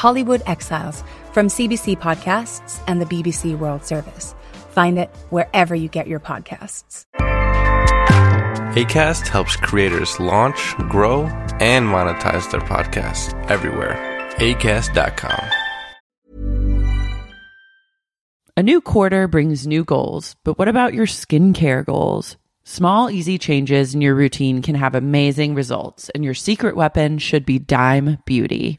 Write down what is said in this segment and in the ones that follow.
Hollywood Exiles from CBC Podcasts and the BBC World Service. Find it wherever you get your podcasts. ACAST helps creators launch, grow, and monetize their podcasts everywhere. ACAST.com. A new quarter brings new goals, but what about your skincare goals? Small, easy changes in your routine can have amazing results, and your secret weapon should be Dime Beauty.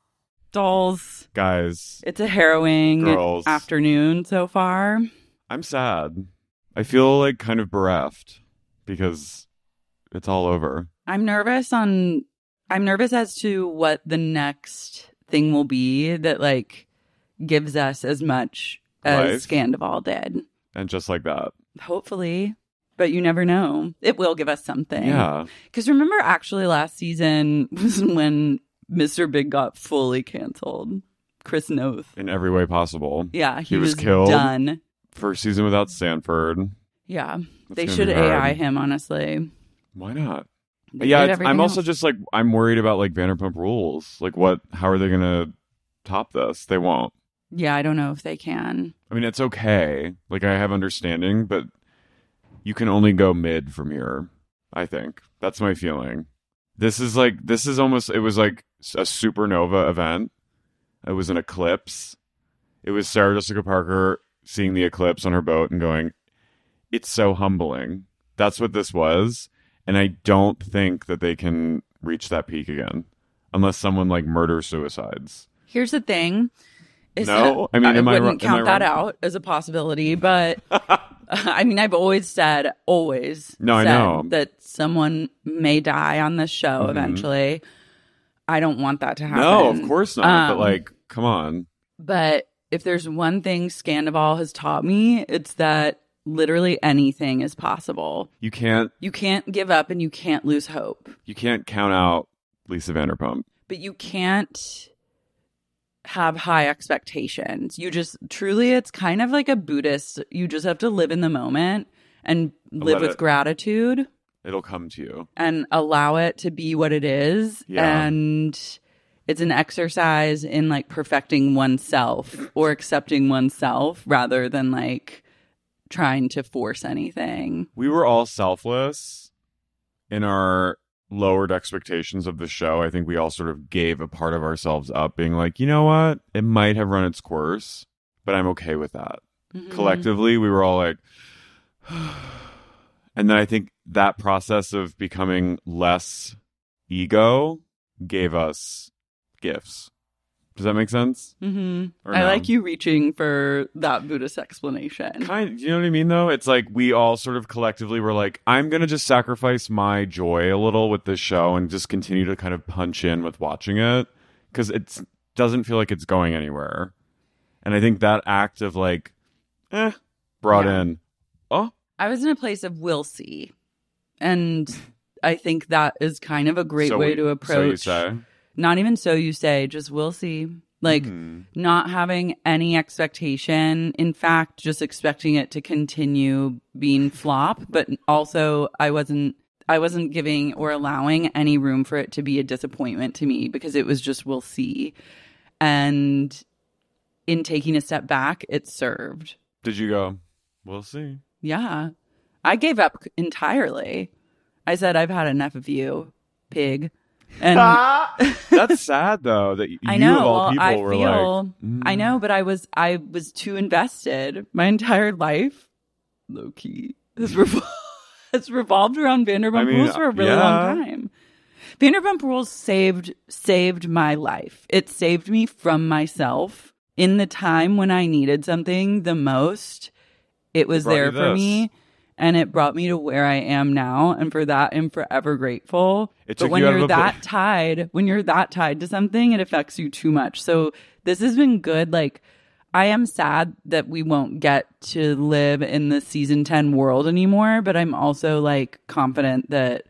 Dolls. Guys, It's a harrowing Girls. afternoon so far. I'm sad. I feel like kind of bereft because it's all over. I'm nervous on I'm nervous as to what the next thing will be that like gives us as much as Life. Scandoval did. And just like that. Hopefully. But you never know. It will give us something. Yeah. Because remember, actually, last season was when Mr. Big got fully canceled. Chris Noth. In every way possible. Yeah, he, He was killed. done. First season without Stanford. Yeah, That's they should. AI him. Honestly, Why not? They yeah, I'm also else. just like I'm worried about like Vanderpump Rules. Like, what? How are they gonna top this? They won't. yeah. I don't know if they can. I mean, it's okay. Like, I have understanding, but you can only go mid from here. I think that's my feeling. This is like this is almost. It was like a supernova event. It was an eclipse. It was Sarah Jessica Parker seeing the eclipse on her boat and going, "It's so humbling." That's what this was, and I don't think that they can reach that peak again unless someone like murder suicides. Here's the thing. Is No? that- I mean, I wouldn't I count that out as a possibility, but I mean, I've always said, always. No, I know. that someone may die on this show Mhm. eventually. I don't want that to happen. No, of course not. but Um, like, come on. But if there's one thing Scandoval has taught me, it's that literally anything is possible. You can't You can't give up and you can't lose hope, you can't count out Lisa Vanderpump. but you can't have high expectations. You just truly, it's kind of like a Buddhist. You just have to live in the moment and live Let with it- gratitude It'll come to you. and allow it to be what it is. Yeah. And it's an exercise in like perfecting oneself or accepting oneself rather than like trying to force anything. We were all selfless in our lowered expectations of the show. I think we all sort of gave a part of ourselves up, being like, you know what? It might have run its course, but I'm okay with that. Mhm. Collectively, we were all like, and then I think that process of becoming less ego gave us gifts. Does that make sense? Mm-hmm. Or I no? like you reaching for that Buddhist explanation. Kind, you know what I mean? Though it's like we all sort of collectively were like, I'm gonna just sacrifice my joy a little with this show and just continue to kind of punch in with watching it because it doesn't feel like it's going anywhere. And I think that act of like, eh, brought Yeah. in. Oh, I was in a place of we'll see. And I think that is kind of a great so way we- to So approach. say? Not even so you say, just we'll see. Like Hmm. not having any expectation. In fact, just expecting it to continue being flop, but also I wasn't I wasn't giving or allowing any room for it to be a disappointment to me because it was just we'll see. And in taking a step back, it served. Did you go? We'll see. Yeah. I gave up entirely. I said, I've had enough of you, pig. And That's sad though that you I know. of all well, people I were feel, like, mm. I know, but I was, I was too invested. My entire life, low key, has, revol- has revolved around Vanderpump I mean, Rules for a really yeah. long time. Vanderpump Rules saved saved my life. It saved me from myself in the time when I needed something the most. It was there for this. me. And it brought me to where I am now, and for that, I'm forever grateful. It but when you you're of a that tied, when you're that tied to something, it affects you too much. So this has been good. Like, I am sad that we won't get to live in the season 10 world anymore, but I'm also like confident that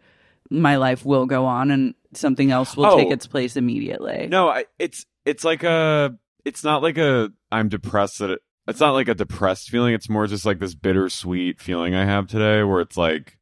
my life will go on and something else will Oh. take its place immediately. No, I, it's it's like a it's not like a I'm depressed that it, it's not like a depressed feeling. It's more just like this bittersweet feeling I have today, where it's like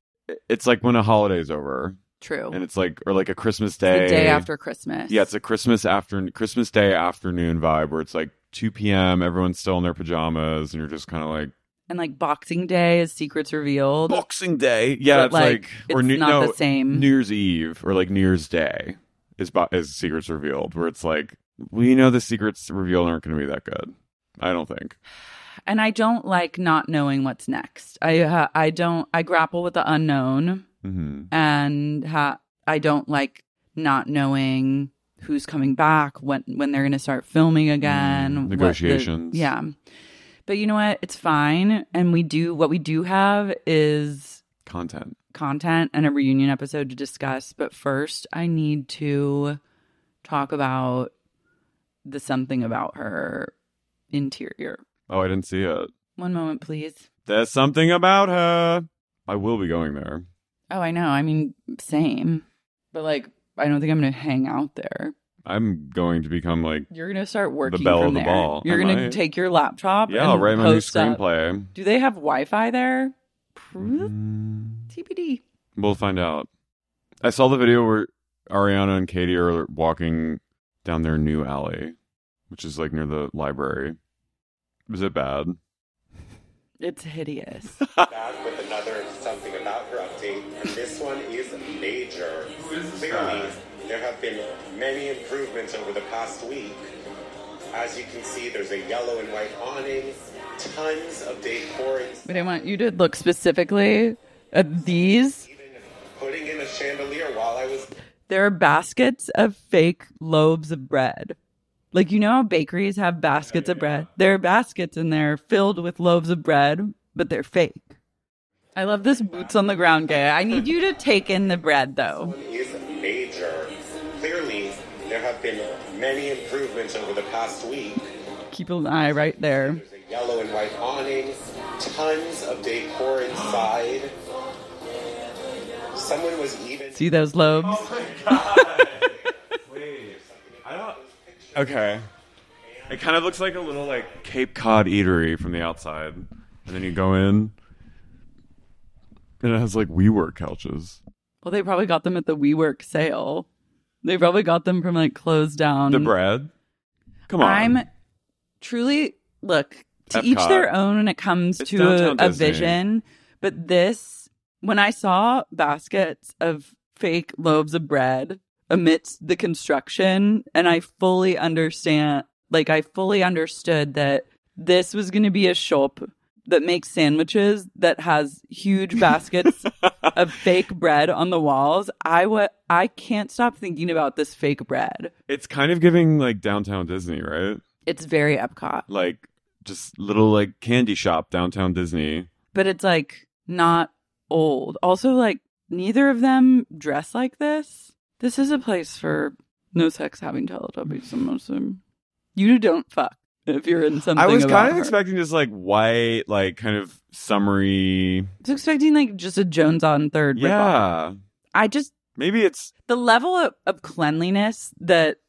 it's like when a holiday's over True. and it's like or like a Christmas day, the day after Christmas. Yeah, it's a Christmas after Christmas Day afternoon vibe where it's like 2 p.m. Everyone's still in their pajamas, and you're just kind of like and like Boxing Day is secrets revealed. Boxing Day. Yeah, it's like, like, or New, not no, the same. New Year's Eve or like New Year's Day is bo- is secrets revealed, where it's like we know the secrets revealed aren't going to be that good. I don't think. and I don't like not knowing what's next. I uh, I don't I grapple with the unknown hmm and ha- I don't like not knowing who's coming back when when they're going to start filming again. Mm, what the- negotiations. yeah. But you know what? It's fine and we do what we do have is Content. content and a reunion episode to discuss, but first I need to talk about the something about her interior. Oh, I didn't see it. One moment, please. There's something about her. I will be going there. Oh, I know. I mean, same. But like, I don't think I'm going to hang out there. I'm going to become like You're going to start working belle from of the there. ball. You're going to take your laptop. yeah, and I'll write my new post up. screenplay. Do they have Wi-Fi there? Mm, TBD. We'll find out. I saw the video where Ariana and Katie are walking down their new alley, which is like near the library. Was it bad? It's hideous. back with another something about her update. And this one is major. Clearly, there have been many improvements over the past week. As you can see, there's a yellow and white awning, tons of decor, and but I want you to look specifically at these. even putting in a chandelier while I was There are baskets of fake loaves of bread. Like, you know how bakeries have baskets of bread? There are baskets in there filled with loaves of bread, but they're fake. I love this boots on the ground guy. I need you to take in the bread, though. is major. Clearly, there have been many improvements over the past week. Keep an eye right there. There's a yellow and white awning, tons of decor inside. Someone was even See those lobes? Okay. It kind of looks like a little like Cape Cod eatery from the outside, and then you go in, and it has like WeWork couches. Well, they probably got them at the WeWork sale. They probably got them from like closed down. The bread. Come on. I'm truly look to each their own when it comes It's to a, a vision. But this, when I saw baskets of fake loaves of bread amidst the construction, and I fully understand, like I fully understood that this was going to be a shop that makes sandwiches that has huge baskets of fake bread on the walls. I wa- I can't stop thinking about this fake bread. It's kind of giving like downtown Disney, right? It's very Epcot, Like just little like candy shop downtown Disney. but it's like not old. Also, like neither of them dress like this. This is a place for no sex having Teletubbies. I'm assuming you don't fuck if you're in something. I was kind of her. expecting just like white, like kind of summery. I was expecting like just a Joan's on Third. ripoff. Yeah. I just Maybe it's the level of, of cleanliness that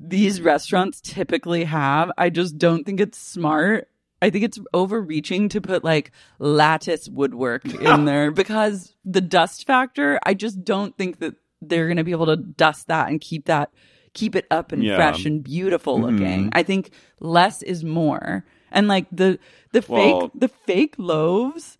these restaurants typically have, I just don't think it's smart. I think it's overreaching to put like lattice woodwork in there because the dust factor, I just don't think that they're going to be able to dust that and keep that keep it up and Yeah. fresh and beautiful looking. Mhm. I think less is more. And like the the Well- fake the fake loaves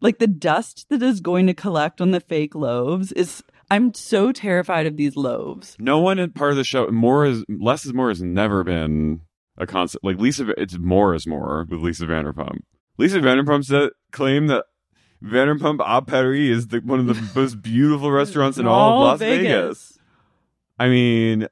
like the dust that is going to collect on the fake loaves is I'm so terrified of these loaves. no one in part of the show. More is less is more has never been a concept. Like Lisa, it's more is more with Lisa Vanderpump. Lisa Vanderpump said claim that Vanderpump à Paris is the, one of the most beautiful restaurants in all, of Las Vegas. I mean,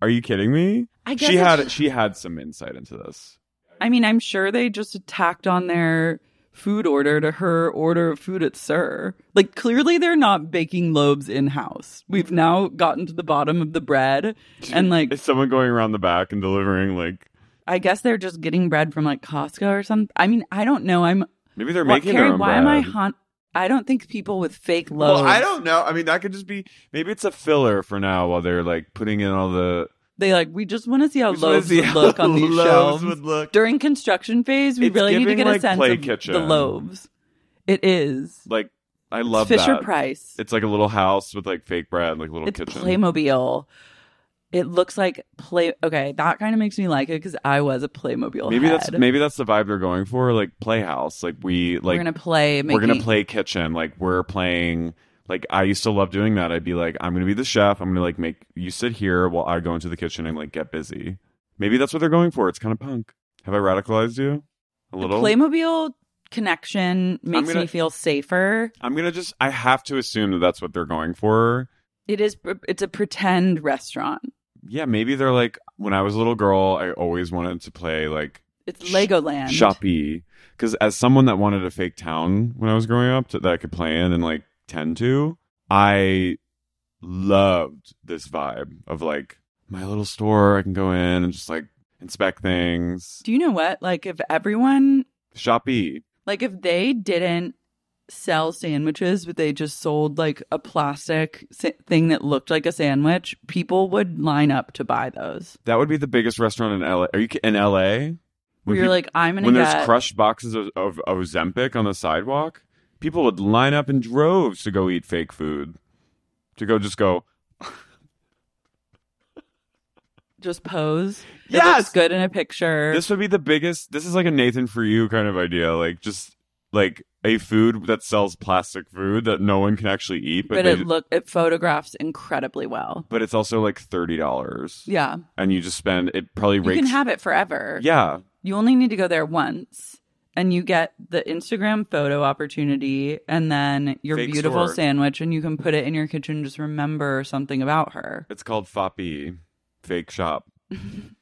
are you kidding me? I guess She had she had some insight into this. I mean, I'm sure they just tacked on their food order to her order of food at SUR. Like clearly they're not baking loaves in house. We've now gotten to the bottom of the bread and like Is someone going around the back and delivering like I guess they're just getting bread from like Costco or something. I mean, I don't know. I'm maybe they're Why- making Carey, their own why am I haunt I don't think people with fake loaves Well, I don't know. I mean, that could just be maybe it's a filler for now while they're like putting in all the They like we just want to see how We just wanna loaves see would how look on these shelves would look. during construction phase. We It's really need to giving, get a sense play of kitchen. the loaves. It is. like. I love Fisher that. Price. It's like a little house with like fake bread, like a little It's kitchen. Playmobil. It looks like play. Okay, that kind of makes me like it because I was a Playmobil. maybe head. that's maybe that's the vibe they're going for, like Playhouse. Like we like we're gonna play. we're gonna play kitchen. Like we're playing. Like I used to love doing that. I'd be like, I'm gonna be the chef. I'm gonna like make you sit here while I go into the kitchen and like get busy. Maybe that's what they're going for. It's kind of punk. Have I radicalized you a The little? Playmobil connection makes gonna- me feel safer. I'm gonna just. I have to assume that that's what they're going for. It is. It's a pretend restaurant. Yeah, maybe they're like. When I was a little girl, I always wanted to play like It's Sh- Legoland. Shoppy. Because as someone that wanted a fake town when I was growing up to, that I could play in and like tend to, I loved this vibe of like my little store. I can go in and just like inspect things. Do you know what? Like, if everyone Shoppy. Like if they didn't sell sandwiches, but they just sold like a plastic thing that looked like a sandwich, people would line up to buy those. That would be the biggest restaurant in LA. Are you in LA? When you're like, I'm gonna when get. there's crushed boxes of, of Ozempic on the sidewalk, people would line up in droves to go eat fake food. To go just go, just pose. It Yes! good in a picture. This would be the biggest. This is like a Nathan for you kind of idea. Like just like a food that sells plastic food that no one can actually eat, but but it look it photographs incredibly well. but it's also like thirty dollars. Yeah, and you just spend it probably you can have it forever. yeah, you only need to go there once. And you get the Instagram photo opportunity and then your Fake beautiful store. sandwich, and you can put it in your kitchen. Just remember something about her. it's called Foppy Fake Shop.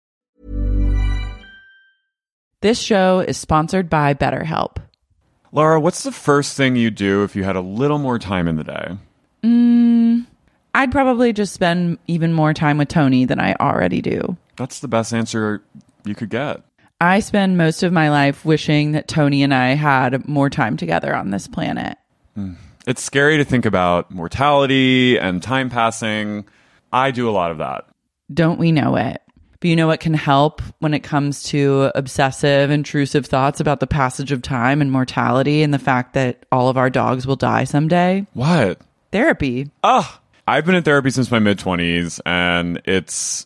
This show is sponsored by BetterHelp. Lara, what's the first thing you do if you had a little more time in the day? Mm, I'd probably just spend even more time with Tony than I already do. That's the best answer you could get. I spend most of my life wishing that Tony and I had more time together on this planet. Hmm. It's scary to think about mortality and time passing. I do a lot of that. Don't we know it? But you know what can help when it comes to obsessive, intrusive thoughts about the passage of time and mortality and the fact that all of our dogs will die someday? What? Therapy. Ah, I've been in therapy since my mid 20s, and it's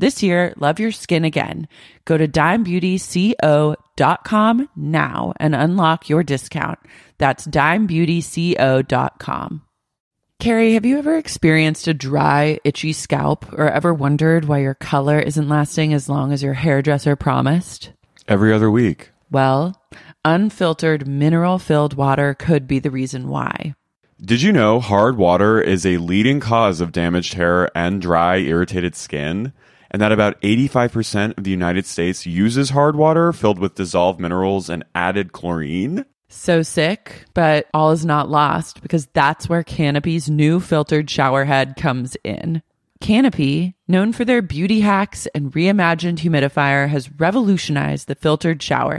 This year, love your skin again. Go to dimebeautyco.com now and unlock your discount. That's dimebeautyco.com. Carey, have you ever experienced a dry, itchy scalp or ever wondered why your color isn't lasting as long as your hairdresser promised? Every other week. Well, unfiltered mineral filled water could be the reason why. Did you know hard water is a leading cause of damaged hair and dry, irritated skin? And that about 85% of the United States uses hard water filled with dissolved minerals and added chlorine? So sick, but all is not lost because that's where Canopy's new filtered shower head comes in. Canopy, known for their beauty hacks and reimagined humidifier, has revolutionized the filtered shower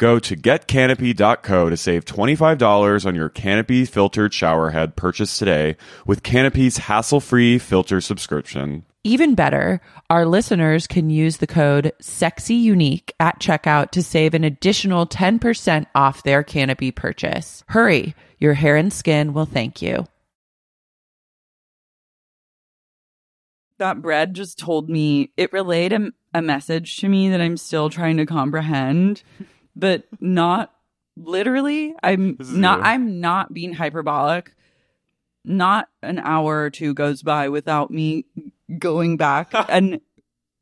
Go to getcanopy.co to save $25 on your Canopy filtered showerhead purchase today with Canopy's hassle free filter subscription. Even better, our listeners can use the code SEXYUNIQUE at checkout to save an additional 10% off their Canopy purchase. Hurry, your hair and skin will thank you. That bread just told me, it relayed a, a message to me that I'm still trying to comprehend, but not literally. I'm not, you. I'm not being hyperbolic. Not an hour or two goes by without me going back and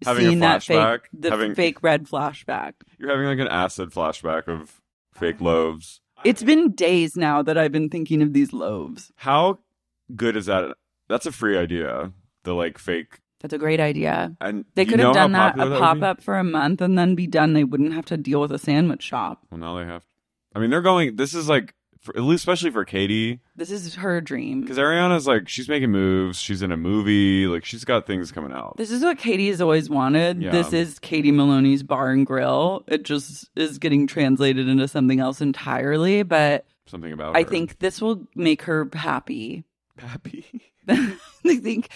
seeing that fake the Having- fake red flashback. You're having like an acid flashback of fake loaves. It's been days now that I've been thinking of these loaves. How good is that? That's a free idea. The like fake. That's a great idea. And They could have done that a pop up for a month and then be done. They wouldn't have to deal with a sandwich shop. Well, now they have. I mean, they're going. This is like, for, at least especially for Katie, This is her dream. because Ariana's like she's making moves. She's in a movie. Like she's got things coming out. This is what Katie has always wanted. Yeah. This is Katie Maloney's Bar and Grill. It just is getting translated into something else entirely, but Something about. I her. think this will make her happy. Pappy. I think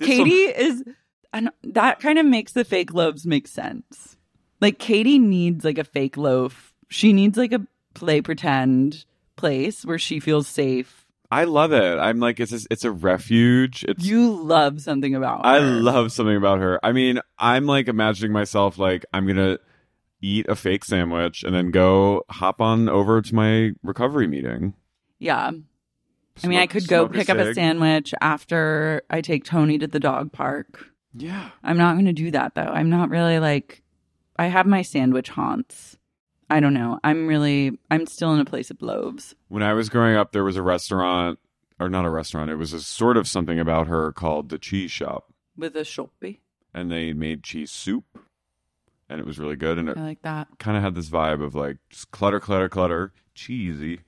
Katie is, and that kind of makes the fake loaves make sense. Like Katie needs like a fake loaf. She needs like a play pretend place where she feels safe. I love it. I'm like, it's a, it's a refuge. It's You love something about I love something about her. I mean, I'm like imagining myself like I'm gonna eat a fake sandwich and then go hop on over to my recovery meeting. Yeah. I mean, I could go pick up a sandwich after I take Tony to the dog park. Yeah. I'm not going to do that though. I'm not really like, I have my sandwich haunts. I don't know. I'm really, I'm still in a place of loaves. When I was growing up, there was a restaurant, or not a restaurant. It was a sort of something about her called the Cheese Shop, with a shoppy. and they made cheese soup, and it was really good. And it I like that. kind of had this vibe of like just clutter, clutter, clutter, cheesy.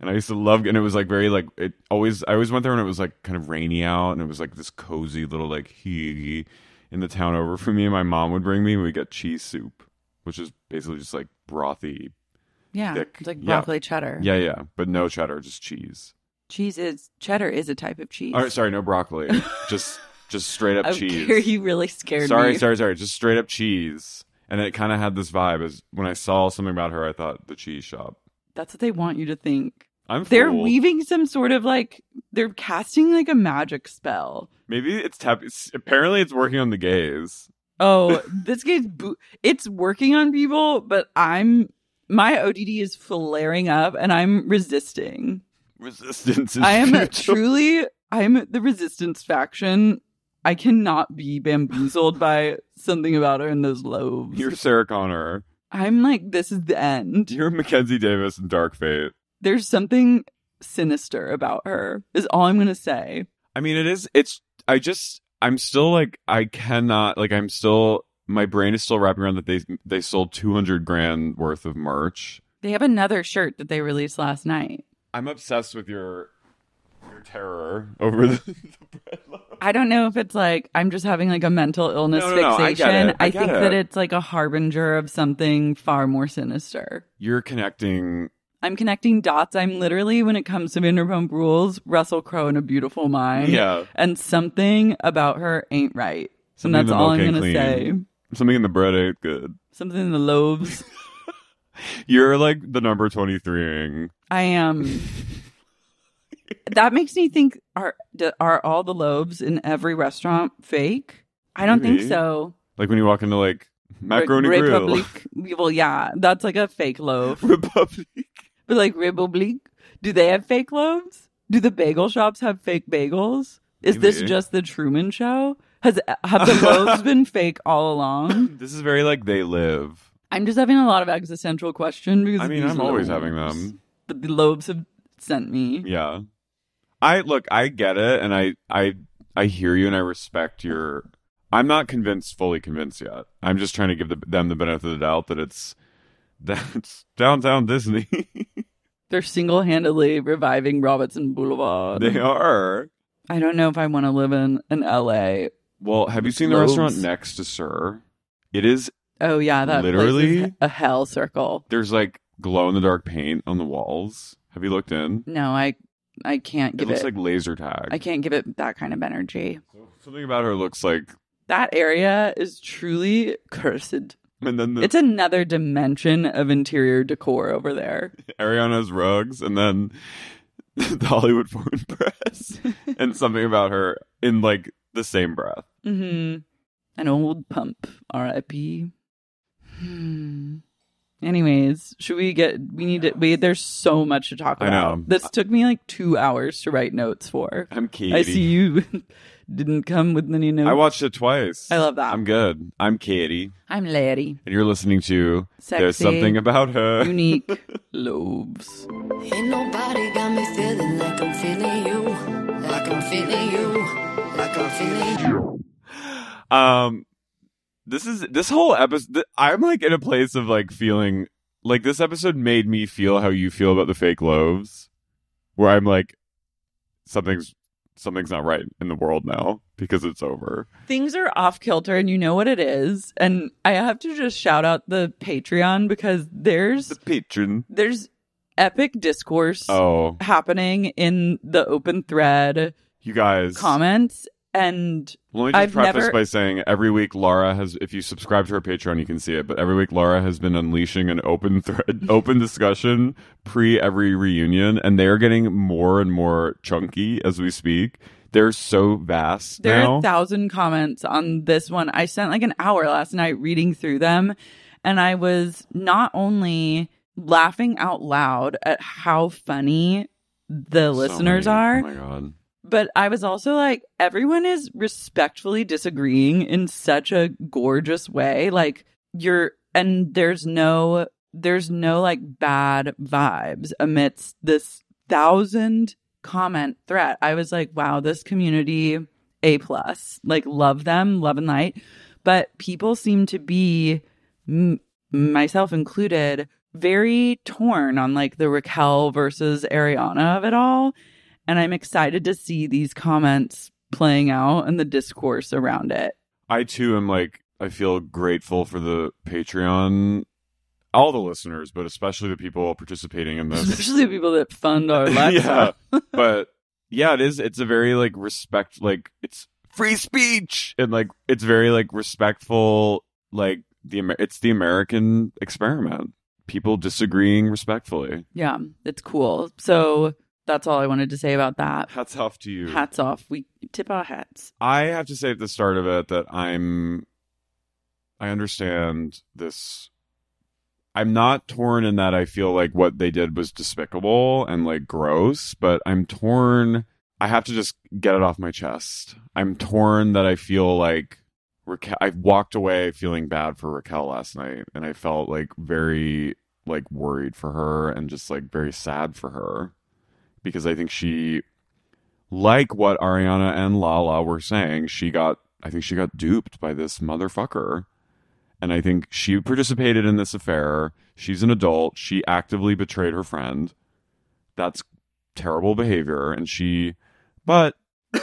And I used to love, and it was like very like it always. I always went there when it was like kind of rainy out, and it was like this cozy little like hee in the town over for me. And my mom would bring me, and we get cheese soup, which is basically just like brothy. Yeah. Thick. It's like Yeah. broccoli cheddar. Yeah, yeah, but no cheddar, just cheese. Cheese is, cheddar is a type of cheese. All right, sorry, no broccoli, just just straight up I'm cheese. sure you really scared sorry, me. sorry, sorry, just straight up cheese. And it kind of had this vibe. As when I saw something about her, I thought the cheese shop. That's what they want you to think. I'm They're fooled. weaving some sort of like, they're casting like a magic spell. Maybe it's tap. It's, apparently, it's working on the gays. Oh, this guy's bo- it's working on people, but I'm my ODD is flaring up and I'm resisting. Resistance is I am truly I'm the resistance faction. I cannot be bamboozled by something about her in those loaves. You're Sarah Connor. I'm like, this is the end. You're Mackenzie Davis in Dark Fate. There's something sinister about her, is all I'm gonna say. I mean, it is. It's. I just. I'm still like. I cannot. Like. I'm still. My brain is still wrapping around that they they sold 200 grand worth of merch. They have another shirt that they released last night. I'm obsessed with your your terror over the, the bread loaf. I don't know if it's like I'm just having like a mental illness No, no, no, I fixation. I think it. that it's like a harbinger of something far more sinister. You're connecting. I'm connecting dots. I'm literally, when it comes to Vanderpump Rules, Russell Crowe in a beautiful mind. Yeah. And something about her ain't right. Something and that's all I'm going to say. Something in the bread ain't good. Something in the loaves. You're like the number 23ing. I am. that makes me think are are all the loaves in every restaurant fake? I don't Maybe. think so. Like when you walk into like Macaroni Re- Grill. Republic. Well, yeah, that's like a fake loaf. Republic. But like Republic, do they have fake loaves? Do the bagel shops have fake bagels? Is this just the Truman Show? Has have the loaves been fake all along? This is very like they live. I'm just having a lot of existential question because I mean I'm always loaves. having them. But the loaves have sent me. Yeah. I look, I get it and I I I hear you and I respect your I'm not convinced fully convinced yet. I'm just trying to give the, them the benefit of the doubt that it's that's downtown Disney. They're single handedly reviving Robertson Boulevard. they are. I don't know if I want to live in an LA. Well, have you seen the Loaves. restaurant next to SUR? It is Oh yeah, that place Literally? is a hell circle. there's like glow in the dark paint on the walls. Have you looked in? No, I I can't It give looks it. like laser tag. I can't give it that kind of energy. Something about her looks like That area is truly cursed. And then the It's another dimension of interior decor over there. Ariana's rugs and then the Hollywood Foreign Press and something about her in like the same breath. Mm-hmm. An old pump, R.I.P. Hmm. Anyways, should we get? We need to. We there's so much to talk I about. know. This took me like two hours to write notes for. I'm Katie. I see you didn't come with any notes. I watched it twice. I love that. I'm good. I'm Carey, I'm Lara. and you're listening to There's Something About Her. Unique lobes. Ain't nobody got me feeling like I'm feeling you, like I'm feeling you, like I'm feeling you. Um, this is this whole episode. th- I'm like in a place of like feeling like this episode made me feel how you feel about the fake loaves, where I'm like, something's something's not right in the world now because it's over. Things are off kilter, and you know what it is. And I have to just shout out the Patreon because there's The patron. there's epic discourse Oh, happening in the open thread you guys. comments, and Let me just I've preface never- by saying every week Lara has, if you subscribe to her Patreon, you can see it. But every week Lara has been unleashing an open thread, open discussion pre every reunion, and they are getting more and more chunky as we speak. They're so vast There now. are a thousand comments on this one. I spent like an hour last night reading through them, and I was not only laughing out loud at how funny the So listeners many. Oh are, Oh my god. But I was also like, everyone is respectfully disagreeing in such a gorgeous way. Like, you're, and there's no, there's no like bad vibes amidst this thousand comment threat. I was like, wow, this community, A plus, like, love them, love and light. But people seem to be, m- myself included, very torn on like the Raquel versus Ariana of it all. And I'm excited to see these comments playing out and the discourse around it. I too am like, I feel grateful for the Patreon, all the listeners, but especially the people participating in this. Especially the people that fund our Alexa. yeah, but yeah, it is. It's a very like respect, like it's free speech, and like it's very like respectful. Like the Amer- it's the American experiment. People disagreeing respectfully. Yeah, it's cool. So that's all I wanted to say about that. Hats off to you. Hats off. We tip our hats. I have to say at the start of it that I'm I understand this I'm not torn in that I feel like what they did was despicable and like gross, but I'm torn I have to just get it off my chest. I'm torn that I feel like Raquel I walked away feeling bad for Raquel last night and I felt like very like worried for her and just like very sad for her because I think she like what Ariana and Lala were saying, she got I think she got duped by this motherfucker. And I think she participated in this affair. She's an adult. She actively betrayed her friend. That's terrible behavior and she but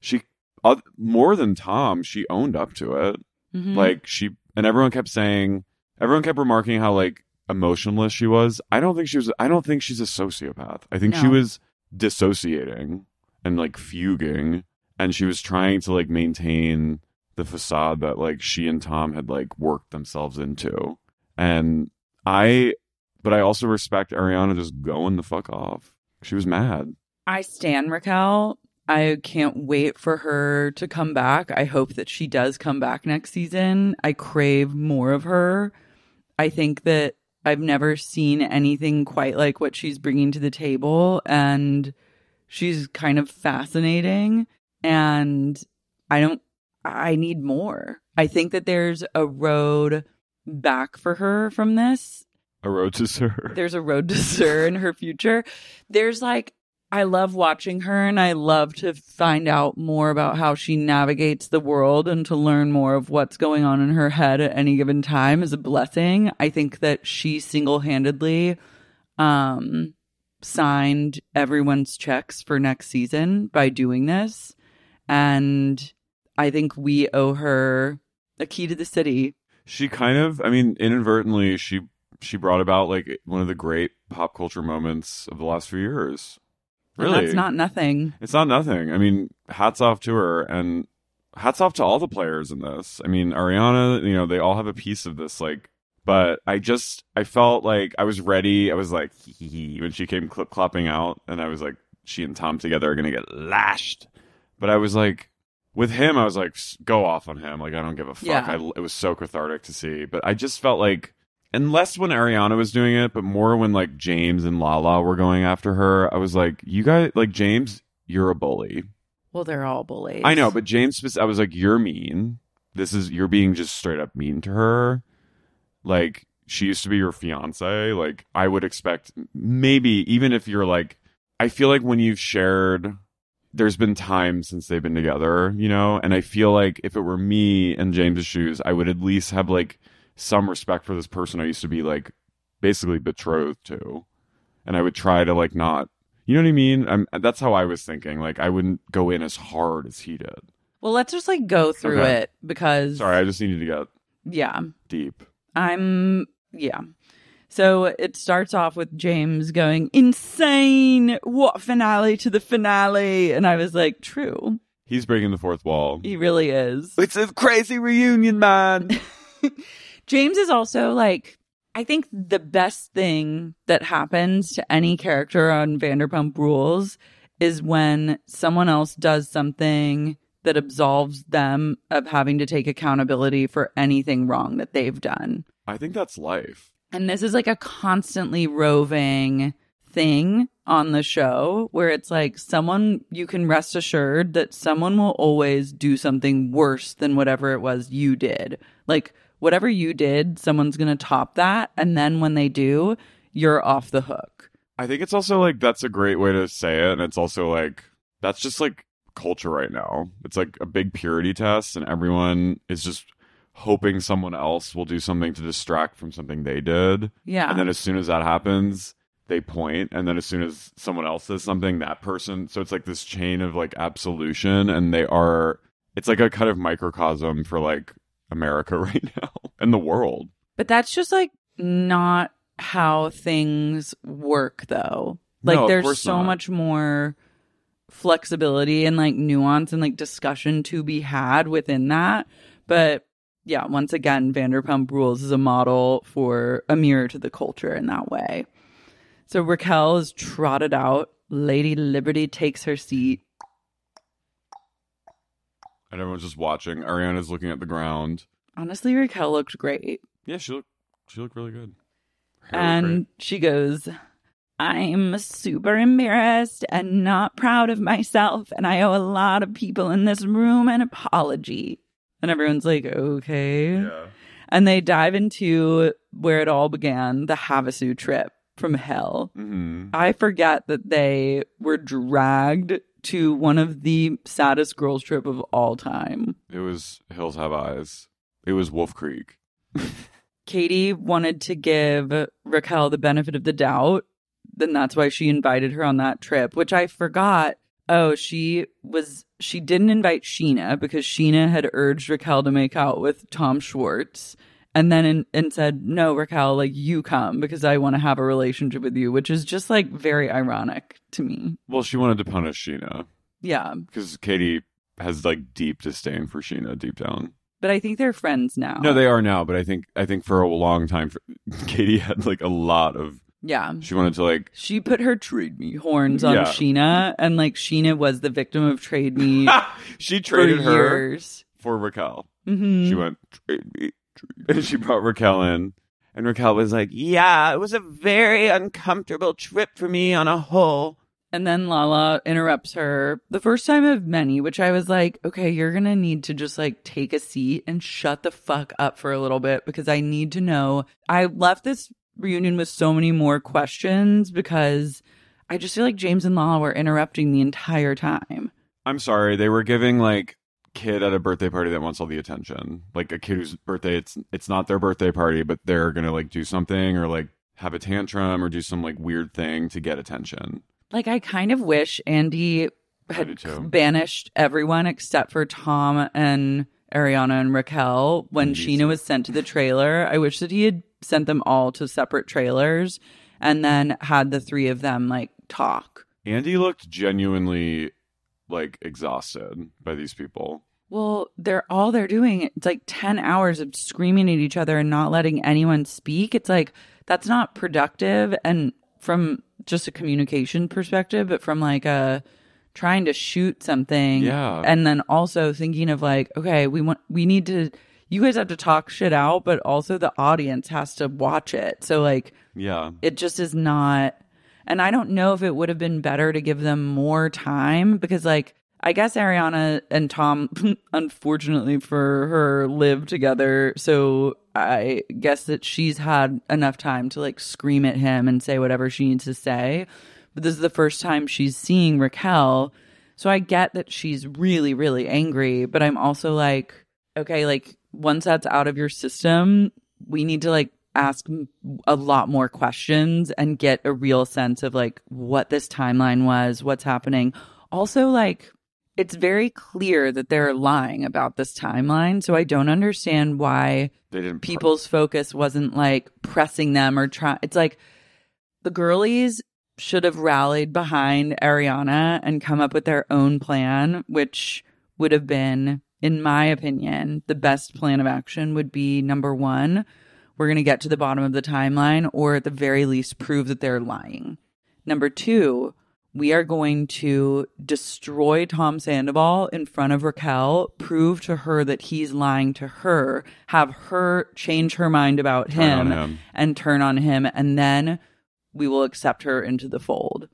she uh, more than Tom, she owned up to it. Mhm. Like she and everyone kept saying everyone kept remarking how like emotionless she was. I don't think she was I don't think she's a sociopath. I think she was dissociating and like fuging and she was trying to like maintain the facade that like she and Tom had like worked themselves into. And I but I also respect Ariana just going the fuck off. She was mad. I stan Raquel. I can't wait for her to come back. I hope that she does come back next season. I crave more of her. I think that I've never seen anything quite like what she's bringing to the table, and she's kind of fascinating. And I don't, I need more. I think that there's a road back for her from this A road to SUR. there's a road to SUR in her future. There's like, I love watching her and I love to find out more about how she navigates the world and to learn more of what's going on in her head at any given time is a blessing. I think that she single handedly um, signed everyone's checks for next season by doing this. And I think we owe her a key to the city. she kind of i mean inadvertently she she brought about like one of the great pop culture moments of the last few years And really that's not nothing. it's not nothing i mean hats off to her and hats off to all the players in this i mean ariana you know they all have a piece of this like but i just i felt like i was ready i was like hee hee hee when she came clip clopping out and i was like she and tom together are gonna get lashed but i was like with him, I was like, go off on him. Like, I don't give a fuck. Yeah. I, it was so cathartic to see. But I just felt like and less when Ariana was doing it, but more when like James and Lala were going after her. I was like, you guys, like James, you're a bully. Well, they're all bullies. I know, but James, I was like, you're mean. This is you're being just straight up mean to her. Like she used to be your fiance. Like I would expect maybe even if you're like, I feel like when you've shared, there's been time since they've been together, you know, and I feel like if it were me in James's shoes, I would at least have like some respect for this person I used to be like basically betrothed to, and I would try to like not. You know what I mean? I'm, that's how I was thinking. Like I wouldn't go in as hard as he did. Well, let's just like go through Okay. it because Sorry, I just needed to get yeah, deep. I'm yeah. So it starts off with James going insane. What finale to the finale? And I was like, true. He's breaking the fourth wall. He really is. It's a crazy reunion, man. James is also like, I think the best thing that happens to any character on Vanderpump Rules is when someone else does something that absolves them of having to take accountability for anything wrong that they've done. I think that's life. And this is like a constantly roving thing on the show where it's like someone you can rest assured that someone will always do something worse than whatever it was you did. Like whatever you did, someone's going to top that. And then when they do, you're off the hook. I think it's also like that's a great way to say it, and it's also like that's just like culture right now. It's like a big purity test, and everyone is just hoping someone else will do something to distract from something they did. Yeah. And then as soon as that happens, they point, and then as soon as someone else says something, that person. So it's like this chain of like absolution, and they are. It's like a kind of microcosm for like America right now and the world. But that's just like not how things work though. Like No, there's so not. much more flexibility and like nuance and like discussion to be had within that. But yeah, once again, Vanderpump Rules is a model for a mirror to the culture in that way. So Raquel is trotted out. Lady Liberty takes her seat. And everyone's just watching. Ariana's looking at the ground. Honestly, Raquel looked great. Yeah, she looked she looked really good. Her And she goes, I'm super embarrassed and not proud of myself, and I owe a lot of people in this room an apology. And everyone's like, okay. Yeah. And they dive into where it all began the Havasu trip from hell. hmm I forget that they were dragged to one of the saddest girls' trip of all time. It was Hills Have Eyes. It was Wolf Creek. Katie wanted to give Raquel the benefit of the doubt. Then that's why she invited her on that trip, which I forgot. Oh, she was, she didn't invite Scheana because Scheana had urged Raquel to make out with Tom Schwartz and then in, and said, no, Raquel, like you come because I want to have a relationship with you, which is just like very ironic to me. Well, she wanted to punish Scheana Yeah. because Katie has like deep disdain for Scheana deep down. But I think they're friends now. No, they are now, but I think I think for a long time, for, Katie had like a lot of. Yeah. She wanted to like. She put her trade me horns on Yeah. Scheana, and like Scheana was the victim of trade me she for traded her years. for Raquel. Mhm. She went trade me, trade-" and she brought Raquel in, and Raquel was like, "Yeah, it was a very uncomfortable trip for me on a whole." And then Lala interrupts her the first time of many, which I was like, okay, you're going to need to just like take a seat and shut the fuck up for a little bit because I need to know. I left this reunion with so many more questions because I just feel like James and Lala were interrupting the entire time. I'm sorry, they were giving like kid at a birthday party that wants all the attention. Like a kid whose birthday it's it's not their birthday party, but they're gonna like do something or like have a tantrum or do some like weird thing to get attention. Like, I kind of wish Andy had banished everyone except for Tom and Ariana and Raquel when Scheana was sent to the trailer. I wish that he had sent them all to separate trailers and then had the three of them like talk. Andy looked genuinely like exhausted by these people. Well, they're all they're doing. It's like 10 hours of screaming at each other and not letting anyone speak. It's like that's not productive. And from just a communication perspective, but from like a trying to shoot something. Yeah. And then also thinking of like, okay, we want, we need to you guys have to talk shit out, but also the audience has to watch it. So like Yeah. it just is not and I don't know if it would have been better to give them more time because like I guess Ariana and Tom unfortunately for her live together. So I guess that she's had enough time to like scream at him and say whatever she needs to say. But this is the first time she's seeing Raquel. So I get that she's really really angry but I'm also like okay like once that's out of your system we need to like ask a lot more questions and get a real sense of like what this timeline was, what's happening. Also, like, it's very clear that they're lying about this timeline. So I don't understand why They didn't pr- people's focus wasn't like pressing them or try. It's like the girlies should have rallied behind Ariana and come up with their own plan, which would have been, in my opinion, the best plan of action would be number one, we're going to get to the bottom of the timeline, or at the very least, prove that they're lying. Number two, we are going to destroy Tom Sandoval in front of Raquel, prove to her that he's lying to her, have her change her mind about him, him. and turn on him, and then we will accept her into the fold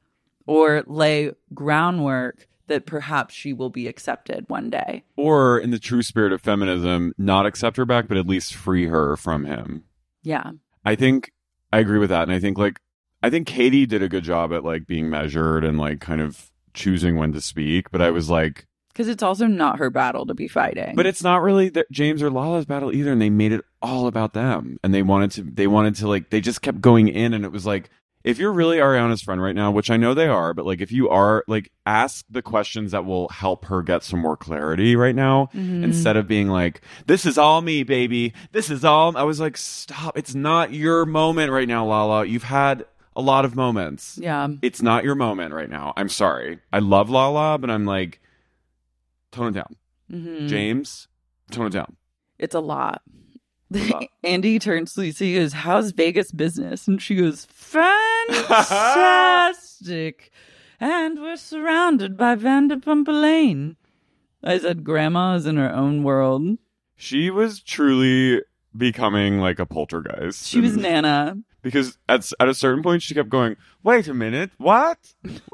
or lay groundwork that perhaps she will be accepted one day. or in the true spirit of feminism, not accept her back, but at least free her from him. Yeah. I think I agree with that. And I think like I think Katie did a good job at like being measured and like kind of choosing when to speak. But I was like, Because it's also not her battle to be fighting. but it's not really that James or Lala's battle either. And they made it all about them. And they wanted to they wanted to like they just kept going in and it was like if you're really Ariana's friend right now, which I know they are, but like if you are, like ask the questions that will help her get some more clarity right now instead of being like, this is all me, baby. This is all. I was like, stop. It's not your moment right now, Lala. You've had a lot of moments. yeah. It's not your moment right now. I'm sorry. I love Lala, but I'm like, tone it down. Mhm. James, tone it down. It's a lot. Andy turns to Lisa. He goes, "How's Vegas business?" And she goes, "Fantastic." and we're surrounded by Vanderpump Lane. I said, "Grandma is in her own world." She was truly becoming like a poltergeist. She was Nana. Because at at a certain point she kept going, "Wait a minute, what?"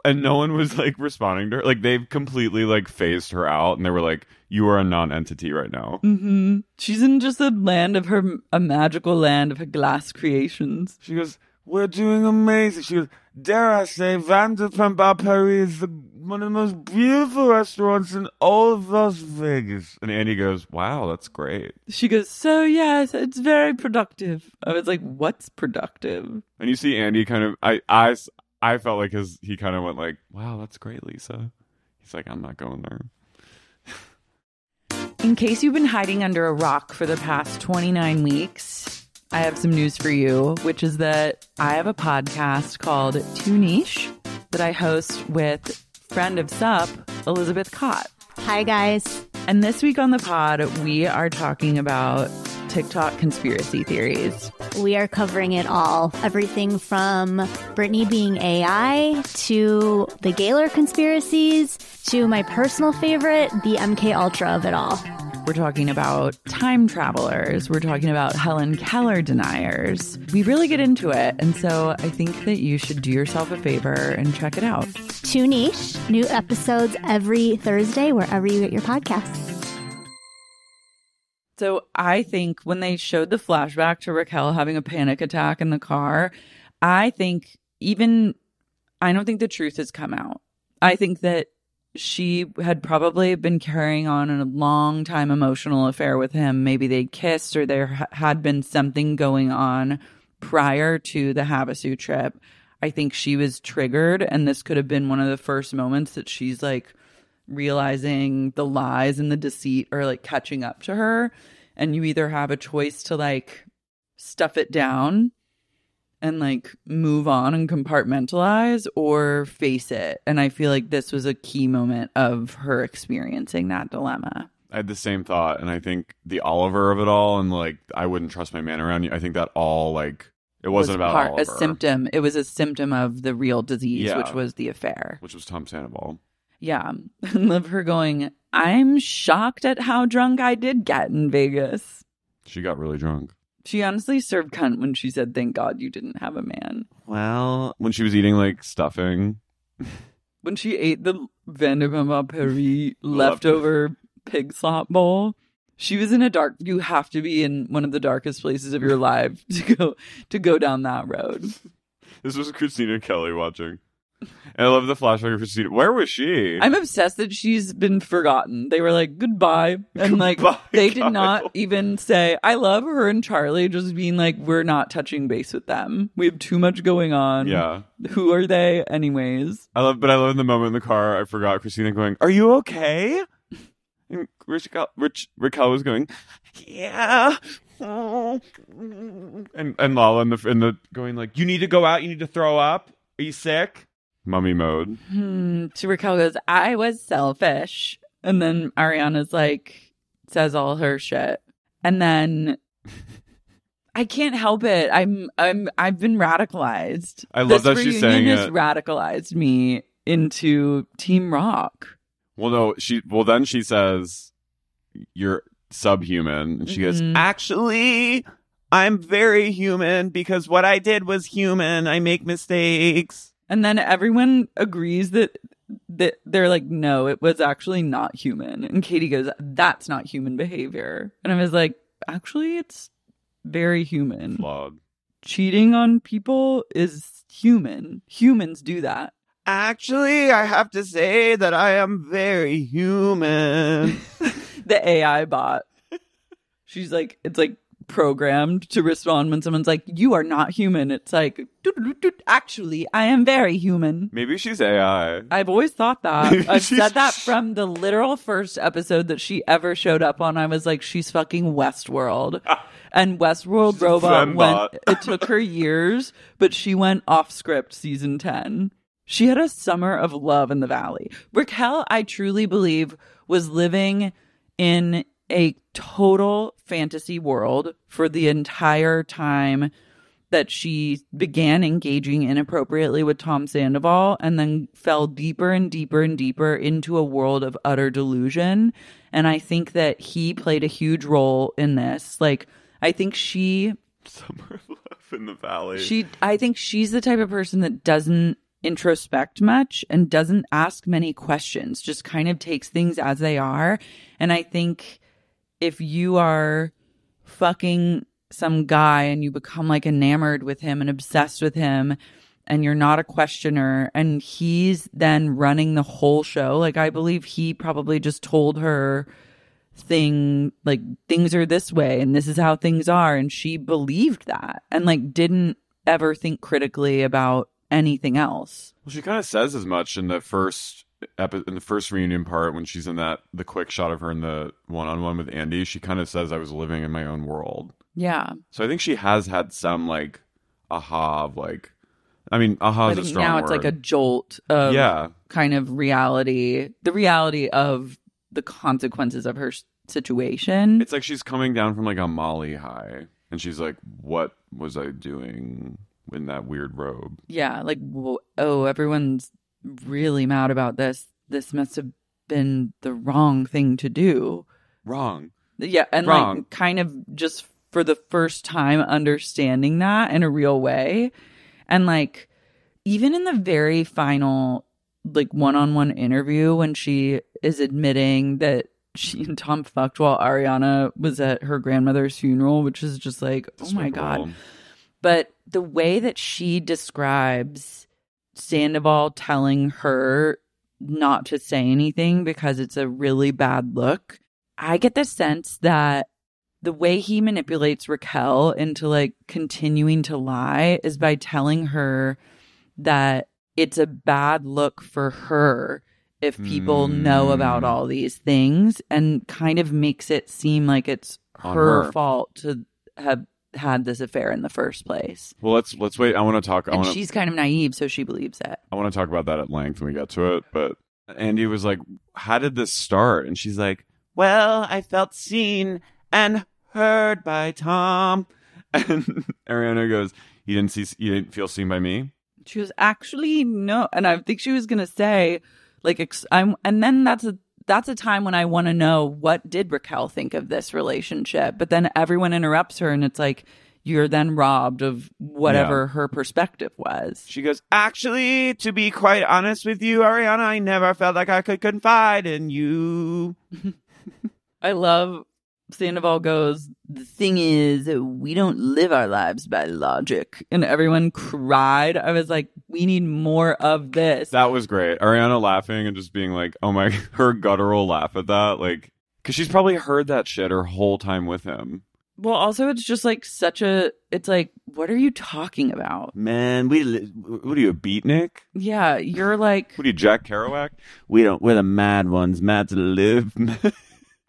and no one was like responding to her. Like they've completely like phased her out, and they were like, "You are a non-entity right now." hmm She's in just a land of her, a magical land of her glass creations. She goes, "We're doing amazing." She goes, "Dare I say, Vanderpump Bar Paris is the, one of the most beautiful restaurants in all of Las Vegas." And Andy goes, "Wow, that's great." She goes, "So yes, it's very productive." I was like, "What's productive?" And you see Andy kind of, I, I, I felt like his, he kind of went like, "Wow, that's great, Lisa." He's like, "I'm not going there." In case you've been hiding under a rock for the past 29 weeks, I have some news for you, which is that I have a podcast called Too Niche that I host with friend of SUP, Elizabeth Cott. Hi, guys. And this week on the pod, we are talking about TikTok conspiracy theories. We are covering it all. Everything from Britney being AI to the Gaylor conspiracies to my personal favorite, the MK Ultra of it all. We're talking about time travelers. We're talking about Helen Keller deniers. We really get into it. And so I think that you should do yourself a favor and check it out. Too niche. New episodes every Thursday, wherever you get your podcasts. So I think when they showed the flashback to Raquel having a panic attack in the car, I think even I don't think the truth has come out. I think that she had probably been carrying on a long time emotional affair with him. Maybe they'd kissed or there ha- had been something going on prior to the Havasu trip. I think she was triggered, and this could have been one of the first moments that she's like realizing the lies and the deceit are like catching up to her. And you either have a choice to like stuff it down and like move on and compartmentalize or face it. And I feel like this was a key moment of her experiencing that dilemma. I had the same thought, and I think the Oliver of it all, and like I wouldn't trust my man around you. I think that all like it wasn't was about part- Oliver, a symptom. It was a symptom of the real disease, Yeah. which was the affair. which was Tom Sandoval. Yeah. I love her going, I'm shocked at how drunk I did get in Vegas. She got really drunk. She honestly served cunt when she said, "Thank God you didn't have a man." Well, when she was eating like stuffing. When she ate the Vanderpump Paris leftover pig slop bowl, she was in a dark. You have to be in one of the darkest places of your life to go to go down that road. This was Kristina Kelly watching. And I love the flashback of Kristina. Where was she? I'm obsessed that she's been forgotten. They were like goodbye, and like Goodbye, they did Kyle. not even say I love her and Charlie. Just being like, we're not touching base with them. We have too much going on. yeah. Who are they, anyways? I love, but I love in the moment in the car. I forgot Kristina going, "Are you okay?" And Raquel, Rich, Raquel was going, "Yeah." And and Lala in the in the going like, "You need to go out. You need to throw up. Are you sick?" Mummy mode. Hmm. To Raquel goes, I was selfish, and then Ariana's like says all her shit, and then. I can't help it. I'm I'm I've been radicalized. I love this that she's saying has it. radicalized me into Team Rock. Well, no, she. Well, then she says, "You're subhuman." And she goes, Mhm. "Actually, I'm very human because what I did was human. I make mistakes." And then everyone agrees that that they're like, no, it was actually not human. And Katie goes, that's not human behavior. And I was like, actually, it's very human. Flawed. Cheating on people is human. Humans do that. Actually, I have to say that I am very human. The AI bot. She's like, it's like programmed to respond when someone's like, you are not human. It's like, actually, I am very human. Maybe she's AI. I've always thought that. I've said that from the literal first episode that she ever showed up on. I was like, she's fucking Westworld. Ah. And Westworld Robot fembot. went, it took her years, but she went off script season 10. She had a summer of love in the valley. Raquel, I truly believe, was living in a total fantasy world for the entire time that she began engaging inappropriately with Tom Sandoval and then fell deeper and deeper and deeper into a world of utter delusion. And I think that he played a huge role in this. Like, I think she Somewhere left in the valley. she I think she's the type of person that doesn't introspect much and doesn't ask many questions, just kind of takes things as they are. And I think if you are fucking some guy and you become like enamored with him and obsessed with him and you're not a questioner and he's then running the whole show, like I believe he probably just told her thing like things are this way and this is how things are and she believed that and like didn't ever think critically about anything else. Well, she kind of says as much in the first epi- in the first reunion part when she's in that the quick shot of her in the one on one with Andy. She kind of says, "I was living in my own world." yeah So I think she has had some like aha of like, I mean, aha is a strong now word. it's like a jolt of yeah. kind of reality the reality of the consequences of her situation It's like she's coming down from like a Molly high, and she's like, "What was I doing in that weird robe?" yeah like oh everyone's really mad about this this must have been the wrong thing to do Wrong. Yeah, and Wrong. like kind of just for the first time understanding that in a real way. And like even in the very final like one-on-one interview when she is admitting that she and Tom fucked while Ariana was at her grandmother's funeral, which is just like, oh my god. But the way that she describes Sandoval telling her not to say anything because it's a really bad look, I get the sense that the way he manipulates Raquel into like continuing to lie is by telling her that it's a bad look for her if people know about Mm. all these things and kind of makes it seem like it's her her. fault to have had this affair in the first place. Well, let's let's wait. I want to talk. I And want to. she's kind of naive, so she believes it. I want to talk about that at length when we get to it. But Andy was like, "How did this start?" And she's like, "Well, I felt seen and heard by Tom." And Ariana goes, "You didn't see. You didn't feel seen by me." She was actually no, and I think she was gonna say like ex- I'm, and then that's a that's a time when I want to know what did Raquel think of this relationship. But then everyone interrupts her, and it's like you're then robbed of whatever her perspective was. She goes, Actually, to be quite honest with you, Ariana, I never felt like I could confide in you. I love Sandoval goes, The thing is, we don't live our lives by logic. And everyone cried. I was like, We need more of this. That was great. Ariana laughing and just being like, Oh my, her guttural laugh at that. Like, because she's probably heard that shit her whole time with him. well, also, it's just like such a, it's like, what are you talking about? Man, we, li- what are you, a beatnik? Yeah, you're like, What are you, Jack Kerouac? We don't, we're the mad ones, mad to live.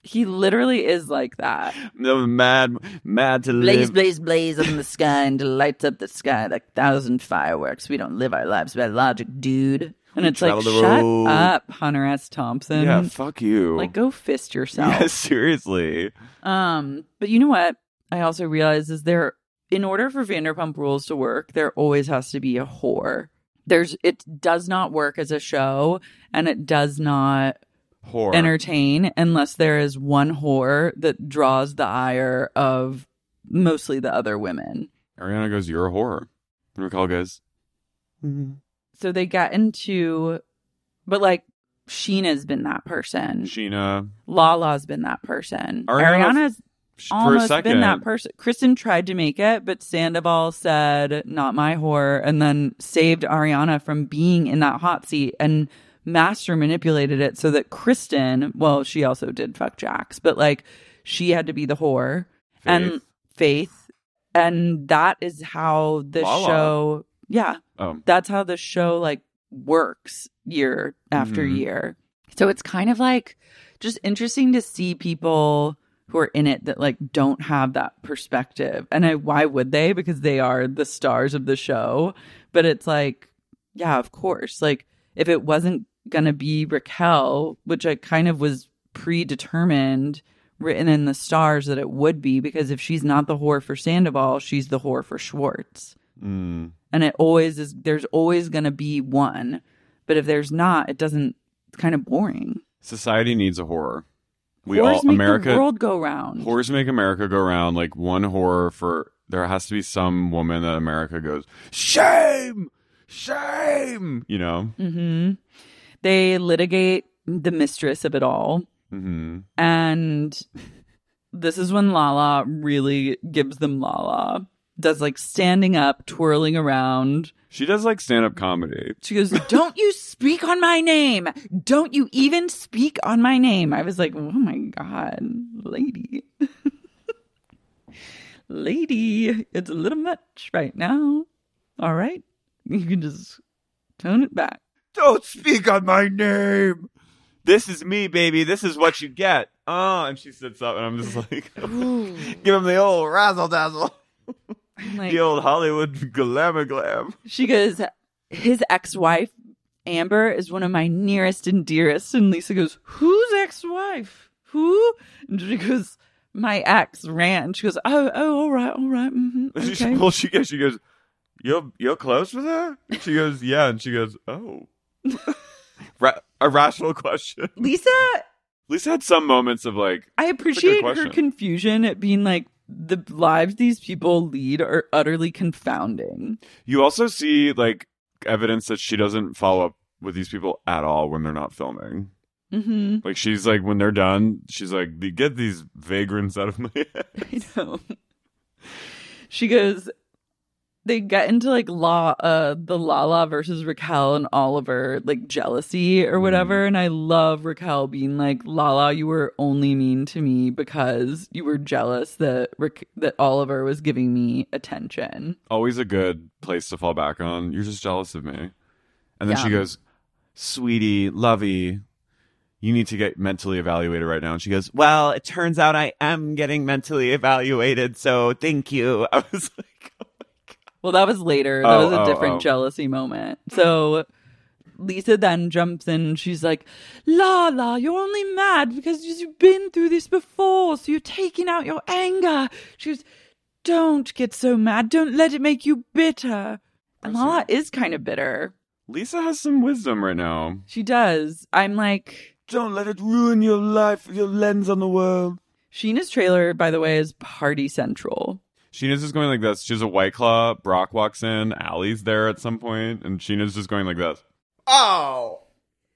he literally is like that. mad, mad to Blaze, live. blaze, blaze up in the sky and lights up the sky like thousand fireworks. We don't live our lives by logic, dude. And it's like, travel the shut road. up, Hunter S. Thompson. Yeah, fuck you. Like, go fist yourself. yeah, seriously. Um, but you know what? I also realize is there, in order for Vanderpump Rules to work, there always has to be a whore. There's, it does not work as a show, and it does not Whore. entertain unless there is one whore that draws the ire of mostly the other women. Ariana goes, You're a whore. And Raquel goes, mm-hmm. So they get into, but like Scheana's been that person. Scheana. Lala's been that person. Ariana- Ariana's sh- For a almost been that person. Kristen tried to make it, but Sandoval said, "Not my whore," and then saved Ariana from being in that hot seat and master manipulated it so that Kristen, well, she also did fuck Jax, but like she had to be the whore and Faith, and that is how the Lala. show, yeah, Oh. that's how the show like works year after Mhm. year. So it's kind of like just interesting to see people who are in it that like don't have that perspective. And I, why would they? Because they are the stars of the show. But it's like, yeah, of course. Like if it wasn't going to be Raquel, which I kind of was predetermined written in the stars that it would be because if she's not the whore for Sandoval, she's the whore for Schwartz Mm. and it always is there's always going to be one but if there's not it doesn't it's kind of boring Society needs a horror. We Whores all make America the world go round Whores make America go round. Like one horror for there has to be some woman that America goes shame, shame. You know. hmm they litigate the mistress of it all hmm and this is when lala really gives them lala does like standing up twirling around She does like stand up comedy. She goes, Don't you speak on my name. Don't you even speak on my name. I was like, Oh my God, lady. lady, it's a little much right now. All right. You can just tone it back. Don't speak on my name. This is me, baby. This is what you get. Oh, and she sits up, and I'm just like, give him the old razzle dazzle, like, the old Hollywood glamour glam. she goes, His ex wife, Ambyr, is one of my nearest and dearest. And Lisa goes, Whose ex wife? Who? And she goes, My ex ran. She goes, Oh, oh, all right, all right. mhm, She- okay. well, she goes, she goes, you're you're close with her. She goes, yeah, and she goes, oh, Ra- a rational question. Lisa, Lisa had some moments of like, I appreciate her confusion at being like, the lives these people lead are utterly confounding. you also see like evidence that she doesn't follow up with these people at all when they're not filming. hmm Like she's like, when they're done, she's like, get these vagrants out of my head. I know. She goes, they get into like law, uh, the Lala versus Raquel and Oliver, like jealousy or whatever. And I love Raquel being like, Lala, you were only mean to me because you were jealous that Raque- that Oliver was giving me attention. Always a good place to fall back on. You're just jealous of me. And then Yeah. she goes, sweetie, lovey, you need to get mentally evaluated right now. And she goes, well, it turns out I am getting mentally evaluated. So thank you. I was like, oh. Well, that was later. That Oh, was a oh, different oh. jealousy moment. So Lisa then jumps in. She's like, Lala, you're only mad because you've been through this before. So you're taking out your anger. She goes, Don't get so mad. Don't let it make you bitter. And Lala is kind of bitter. Lisa has some wisdom right now. She does. I'm like, Don't let it ruin your life, your lens on the world. Scheana's trailer, by the way, is Party Central. Scheana's just going like this. She's a white claw. Brock walks in. Allie's there at some point, and Scheana's just going like this. Oh.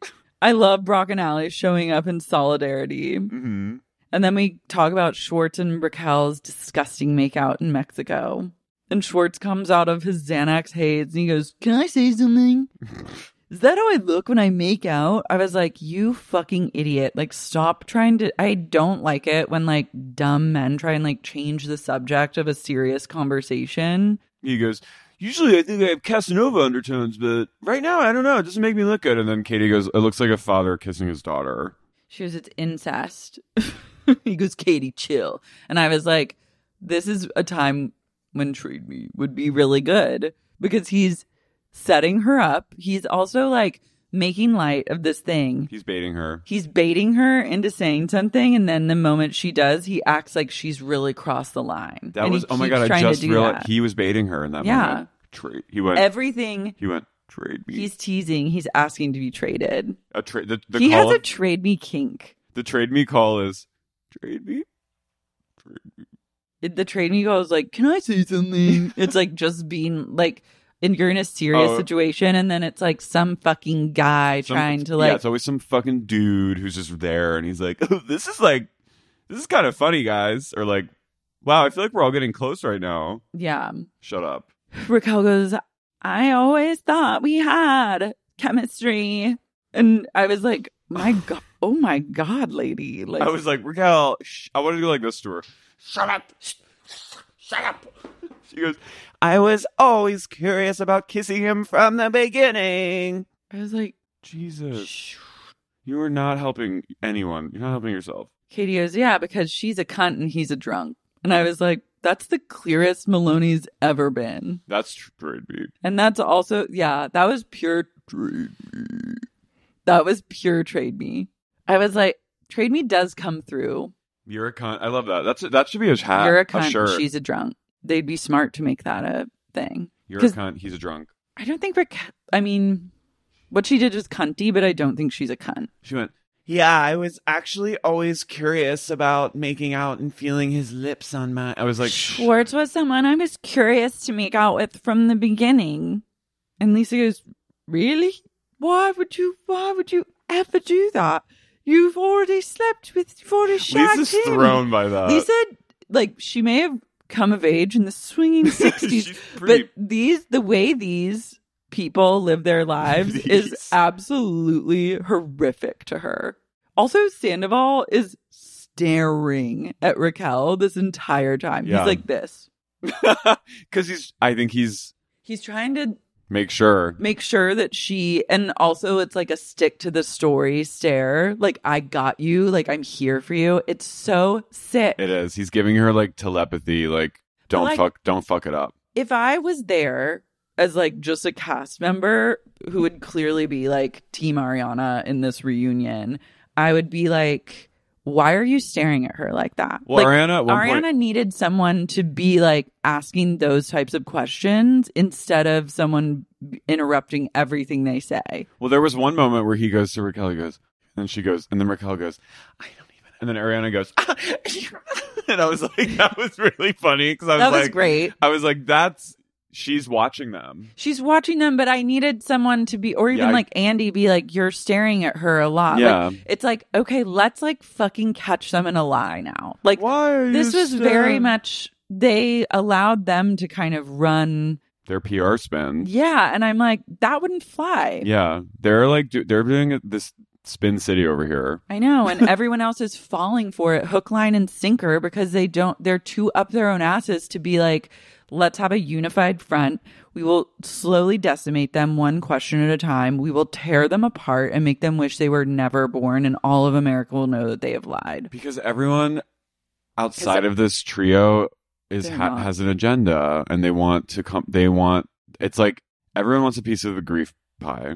I love Brock and Allie showing up in solidarity. hmm And then we talk about Schwartz and Raquel's disgusting makeout in Mexico. And Schwartz comes out of his Xanax haze and he goes, Can I say something? Is that how I look when I make out? I was like, You fucking idiot. Like, stop trying to. I don't like it when like dumb men try and like change the subject of a serious conversation. He goes. Usually, I think I have Casanova undertones, but right now, I don't know. It doesn't make me look good. And then Katie goes, "It looks like a father kissing his daughter." She goes, It's incest. he goes, Katie, chill. And I was like, This is a time when Trade Me would be really good because he's setting her up. He's also like making light of this thing. He's baiting her. He's baiting her into saying something, and then the moment she does, he acts like she's really crossed the line. That And was oh my keeps god! I trying to just do realized that. he was baiting her in that Yeah. moment. Trade. He went. Everything he went. Trade me. he's teasing, he's asking to be traded. a trade. The, the he call. has a trade me kink. the trade me call is trade me. It- the trade me call goes like, "Can I say something?" it's like just being like, and you're in a serious Oh. situation, and then it's like some fucking guy Some- trying to yeah, like, it's always some fucking dude who's just there, and he's like, oh, "This is like, this is kind of funny, guys," or like, "Wow, I feel like we're all getting close right now." yeah. Shut up. Raquel goes, "I always thought we had chemistry," and I was like, "My god, oh my god, lady!" Like, I was like, Raquel, sh- I wanted to go like this to her. Shut up. Sh- Shut up. She goes, I was always curious about kissing him from the beginning. I was like, Jesus. You are not helping anyone. You're not helping yourself. Katie goes, "Yeah, because she's a cunt and he's a drunk," and I was like, "That's the clearest Maloney's ever been." That's trade me. And that's also, yeah, that was pure trade me. That was pure trade me. I was like, trade me does come through. You're a cunt. I love that. That's that should be a hat. You're a cunt. shirt. she's a drunk. They'd be smart to make that a thing. You're a cunt. He's a drunk. I don't think Rick, I mean, what she did was cunty, but I don't think she's a cunt. She went, Yeah, I was actually always curious about making out and feeling his lips on my. I was like, Schwartz was someone I was curious to make out with from the beginning. And Lisa goes, Really? Why would you, why would you ever do that? You've already slept with, you've already shagged Lisa's him. thrown by that. Lisa, like, she may have come of age in the swinging 60s, pretty- but these, the way these people live their lives is absolutely horrific to her. Also, Sandoval is staring at Raquel this entire time. Yeah. He's like this. because he's. I think he's He's trying to make sure. make sure that she, and also it's like a stick to the story stare. Like, I got you. Like, I'm here for you. It's so sick. It is. He's giving her like telepathy. Like, don't like- fuck. Don't fuck it up. if I was there as like just a cast member who would clearly be like Team Ariana in this reunion, I would be like, why are you staring at her like that? Well, like, Ariana Ariana point- needed someone to be like asking those types of questions instead of someone interrupting everything they say. Well, there was one moment where he goes to Raquel. He goes, and she goes, and then Raquel goes, I don't even. And then Ariana goes, ah, and I was like, that was really funny because I was That was like, great. I was like, that's she's watching them. She's watching them, but I needed someone to be, or even Yeah, I- like Andy, be like, "You're staring at her a lot." Yeah. Like, it's like, okay, let's like fucking catch them in a lie now. Like, this was very much they allowed them to kind of run. Their PR spin. Yeah, and I'm like, that wouldn't fly. Yeah, they're like do- they're doing this Spin City over here. I know, and everyone else is falling for it, hook, line, and sinker, because they don't. They're too up their own asses to be like, let's have a unified front. We will slowly decimate them one question at a time. We will tear them apart and make them wish they were never born, and all of America will know that they have lied. because everyone outside of this trio is ha- has an agenda and they want to come they want it's like everyone wants a piece of the grief pie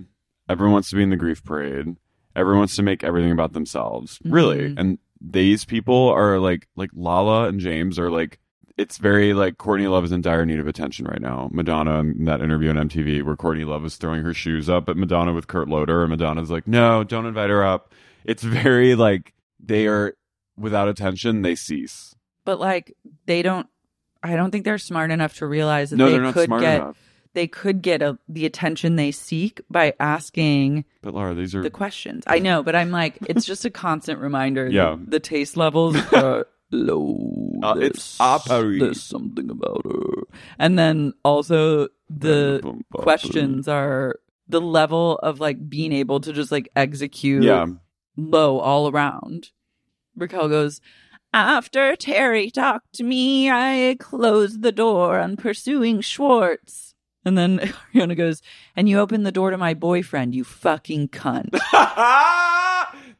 everyone wants to be in the grief parade everyone wants to make everything about themselves really Mhm. and these people are like like lala and james are like it's very like Courtney Love is in dire need of attention right now. Madonna in that interview on MTV where Courtney Love was throwing her shoes up at Madonna with Kurt Loder, and Madonna's like, "No, don't invite her up. It's very like they are without attention, they cease. But like they don't I don't think they're smart enough to realize that No, they could smart get enough. they could get a, the attention they seek by asking But Lara, these are the questions. I know, but I'm like, it's just a constant reminder. Yeah. that the taste levels are low. Uh, it's There's- There's something about her, and then also the questions are the level of like being able to just like execute Yeah. low all around. Raquel goes. After Terry talked to me, I closed the door on pursuing Schwartz. And then Ariana goes, and you opened the door to my boyfriend, you fucking cunt.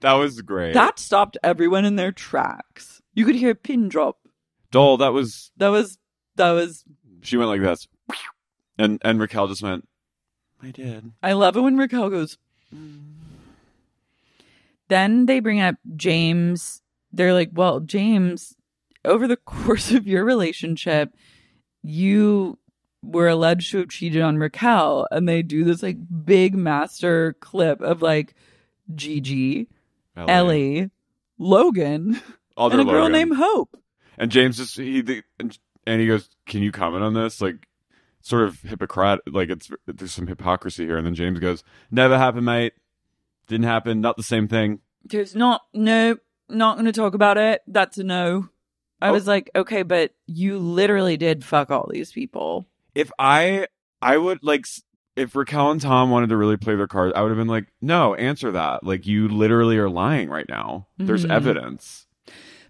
that was great. that stopped everyone in their tracks. You could hear a pin drop. Doll, that was That was, that was, she went like this. And and Raquel just went, I did. I love it when Raquel goes. Mm. Then they bring up James. They're like, well, James, over the course of your relationship, you were alleged to have cheated on Raquel. And they do this like big master clip of like Gigi, Ellie. Ellie, Logan, And a girl Logan. named Hope. And James just he the, and, and he goes, "Can you comment on this?" Like sort of hypocrite like it's there's some hypocrisy here and then James goes, "Never happened, mate. Didn't happen, not the same thing." There's not, no, not going to talk about it. That's a no. I Oh. was like, okay, but you literally did fuck all these people. If I I would like if Raquel and Tom wanted to really play their cards, I would have been like, "No, answer that. Like you literally are lying right now. There's Mhm. evidence."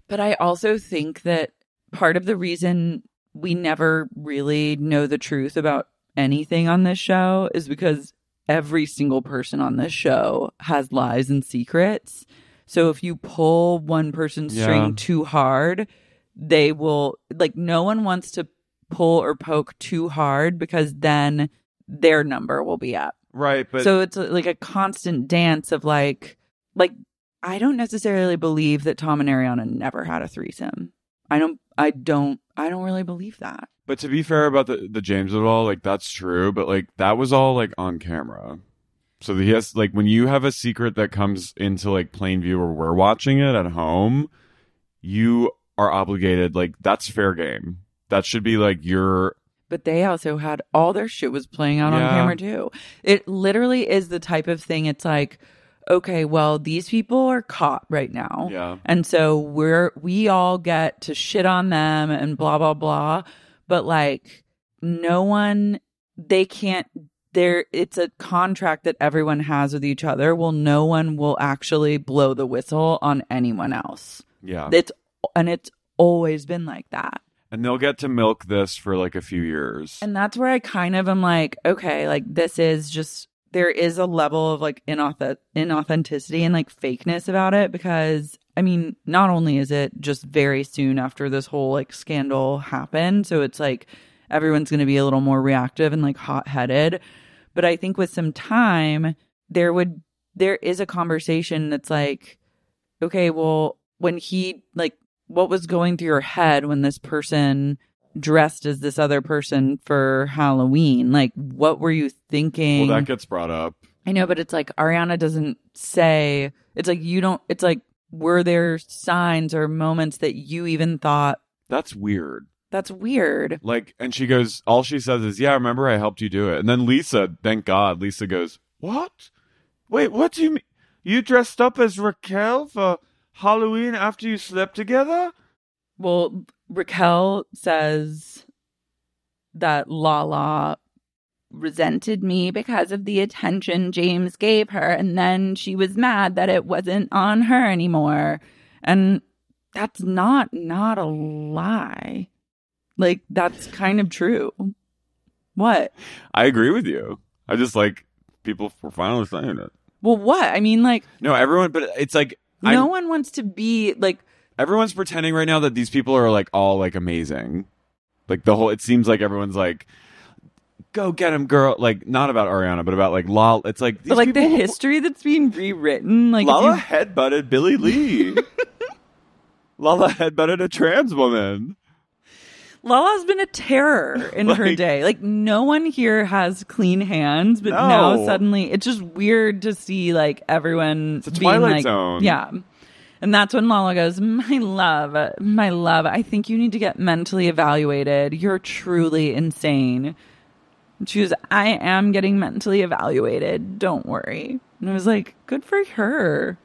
But I also think that part of the reason we never really know the truth about anything on this show is because every single person on this show has lies and secrets. So if you pull one person's Yeah. string too hard, they will like no one wants to pull or poke too hard because then their number will be up. Right, but so it's like a constant dance of like like I don't necessarily believe that Tom and Ariana never had a threesome. I don't I don't I don't really believe that. But to be fair about the the James it all, like that's true, but like that was all like on camera. So he has like when you have a secret that comes into like plain view or we're watching it at home, you are obligated like that's fair game. That should be like your But they also had all their shit was playing out on camera too. It literally is the type of thing it's like okay, well these people are caught right now. Yeah. And so we're we all get to shit on them and blah blah blah, but like no one they can't there it's a contract that everyone has with each other. Well, no one will actually blow the whistle on anyone else. yeah. It's and it's always been like that. and they'll get to milk this for like a few years. And that's where I kind of am like, okay, like this is just there is a level of like inauth- inauthenticity and like fakeness about it because I mean, not only is it just very soon after this whole like scandal happened, so it's like everyone's going to be a little more reactive and like hot-headed, but I think with some time there would there is a conversation that's like okay, well, when he like what was going through your head when this person dressed as this other person for Halloween? Like, what were you thinking? well, that gets brought up. I know, but it's like Ariana doesn't say, it's like you don't, it's like, were there signs or moments that you even thought That's weird. that's weird? Like, and she goes, all she says is, "Yeah, remember I helped you do it." And then Lisa, thank God, Lisa goes, "What? Wait, what do you mean? You dressed up as Raquel for Halloween after you slept together?" Well, Raquel says that Lala resented me because of the attention James gave her, and then she was mad that it wasn't on her anymore. And that's not not a lie. Like that's kind of true. What? I agree with you. I just like people were finally saying it. Well, what? I mean, like No, everyone, but it's like no I'm- one wants to be like everyone's pretending right now that these people are like all like amazing. Like the whole, it seems like everyone's like, "Go get him, girl!" Like not about Ariana, but about like Lala. It's like these but like the history that's being rewritten. Like Lala you- headbutted Billie Lee. Lala headbutted a trans woman. Lala's been a terror in her day. Like no one here has clean hands, but now suddenly it's just weird to see like everyone It's a being Twilight like, Zone. Yeah. And that's when Lala goes, My love, my love, I think you need to get mentally evaluated. You're truly insane. And she goes, I am getting mentally evaluated. Don't worry. And I was like, Good for her.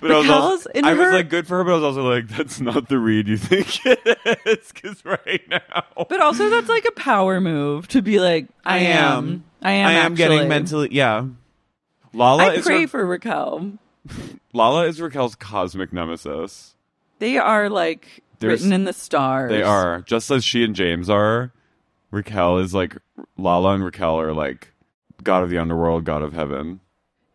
But I was, also, I was her- like good for her, but I was also like, that's not the read you think it is. Because right now, But also, that's like a power move to be like, I, am. I am. I am getting mentally. Yeah, Lala I is pray Ra- for Raquel. Lala is Raquel's cosmic nemesis. They are like There's- written in the stars. They are just as she and James are. Raquel is like Lala and Raquel are like god of the underworld, god of heaven.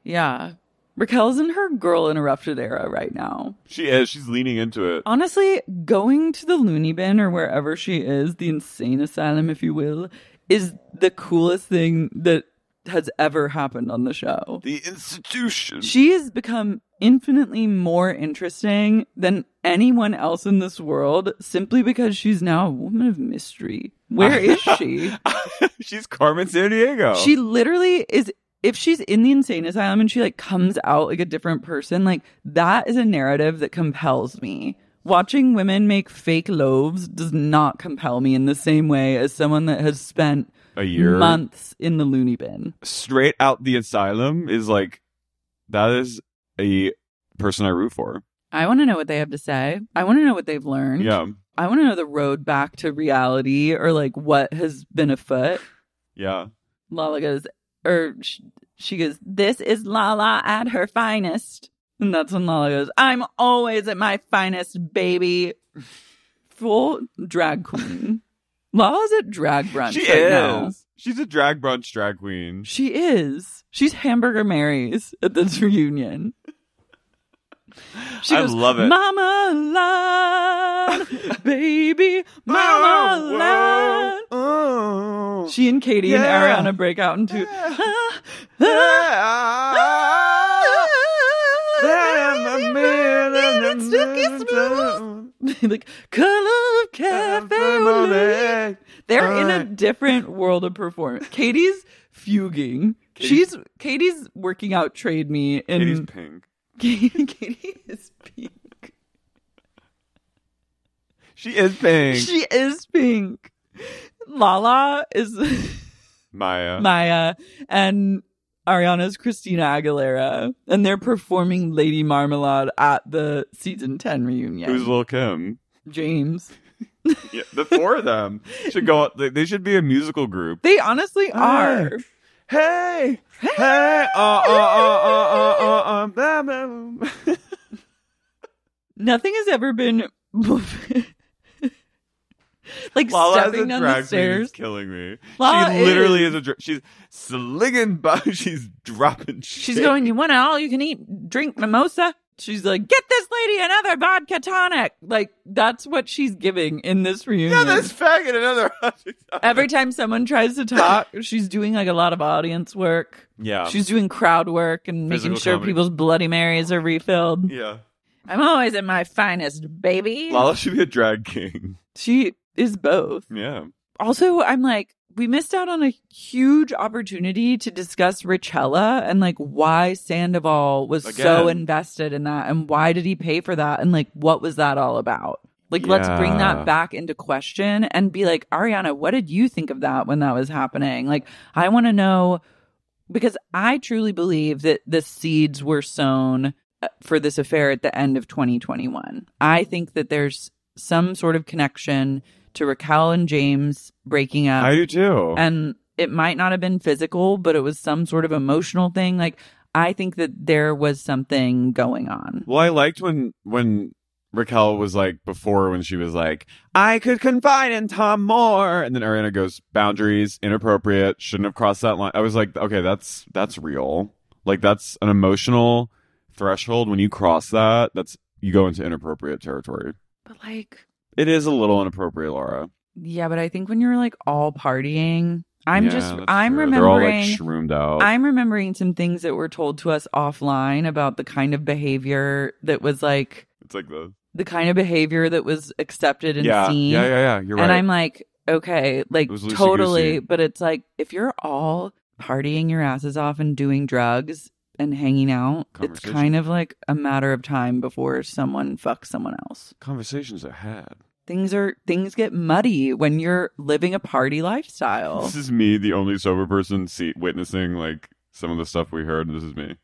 Yeah. Raquel's in her girl interrupted era right now. She is. She's leaning into it. Honestly, going to the loony bin or wherever she is, the insane asylum, if you will, is the coolest thing that has ever happened on the show. The institution. She has become infinitely more interesting than anyone else in this world simply because she's now a woman of mystery. Where is she? She's Carmen Sandiego. She literally is if she's in the insane asylum and she like comes out like a different person, like that is a narrative that compels me. Watching women make fake loaves does not compel me in the same way as someone that has spent a year months in the loony bin. straight out the asylum is like that is a person I root for. I want to know what they have to say. I want to know what they've learned. Yeah. I want to know the road back to reality or like what has been afoot. Yeah. Lala goes, or sh- she goes, This is Lala at her finest. And that's when Lala goes, I'm always at my finest, baby. Full drag queen. Lala's at drag brunch She right is. now. She's a drag brunch drag queen. She is. She's Hamburger Mary's at this reunion. She I goes, love it. Mama Lad, baby, Mama Lad. Oh. She and Katie Yeah. and Ariana break out into like color of cafe au lait. They're in a different world of performance. Katie's fuging. She's Katie's working out trade me and Katie's pink. Katie, Katie is pink. She is pink. She is pink. Lala is Mya. Mya and Ariana's Christina Aguilera, and they're performing Lady Marmalade at the season 10 reunion. Who's Lil Kim? James. Yeah, the four of them should go. They, they should be a musical group. They honestly are. Hey, hey, uh, uh, uh, uh, uh, uh, uh, blah, blah. Nothing has ever been like Lala as a stepping down drag the stairs. is killing me. Lala she literally is. is, a. Dra- she's slinging by. She's dropping. She's going, You want an all you can eat drink mimosa? She's like, Get this lady another vodka tonic. Like, that's what she's giving in this reunion. Yeah, this faggot another. Every time someone tries to talk, she's doing like a lot of audience work. Yeah. She's doing crowd work and making sure comedy. people's Bloody Marys are refilled. yeah. I'm always at my finest, baby. Lala should be a drag king. She is both. Yeah. Also, I'm like, we missed out on a huge opportunity to discuss Rachella and like why Sandoval was so invested in that and why did he pay for that and like what was that all about? Like, let's bring that back into question and be like, Ariana, what did you think of that when that was happening? Like, I want to know because I truly believe that the seeds were sown uh, for this affair at the end of 2021. I think that there's some sort of connection to Raquel and James breaking up. I do too. And it might not have been physical, but it was some sort of emotional thing. Like, I think that there was something going on. Well, I liked when when Raquel was like before when she was like, I could confide in Tom more. and then Ariana goes, boundaries, inappropriate, shouldn't have crossed that line. I was like, okay, that's that's real. Like that's an emotional threshold. When you cross that, that's you go into inappropriate territory. But like, It is a little inappropriate, Lara. yeah, but I think when you're like all partying, I'm Yeah, just, I'm true. They're all like remembering. shroomed out. I'm remembering some things that were told to us offline about the kind of behavior that was like it's like the the kind of behavior that was accepted and yeah, seen. yeah, yeah, yeah. You're right. And I'm like, okay, like It was loosey-goosey. totally, but it's like if you're all partying your asses off and doing drugs and hanging out, it's kind of like a matter of time before someone fucks someone else. Conversations are had. Things are things get muddy when you're living a party lifestyle. This is me, the only sober person, see, witnessing like some of the stuff we heard. This is me.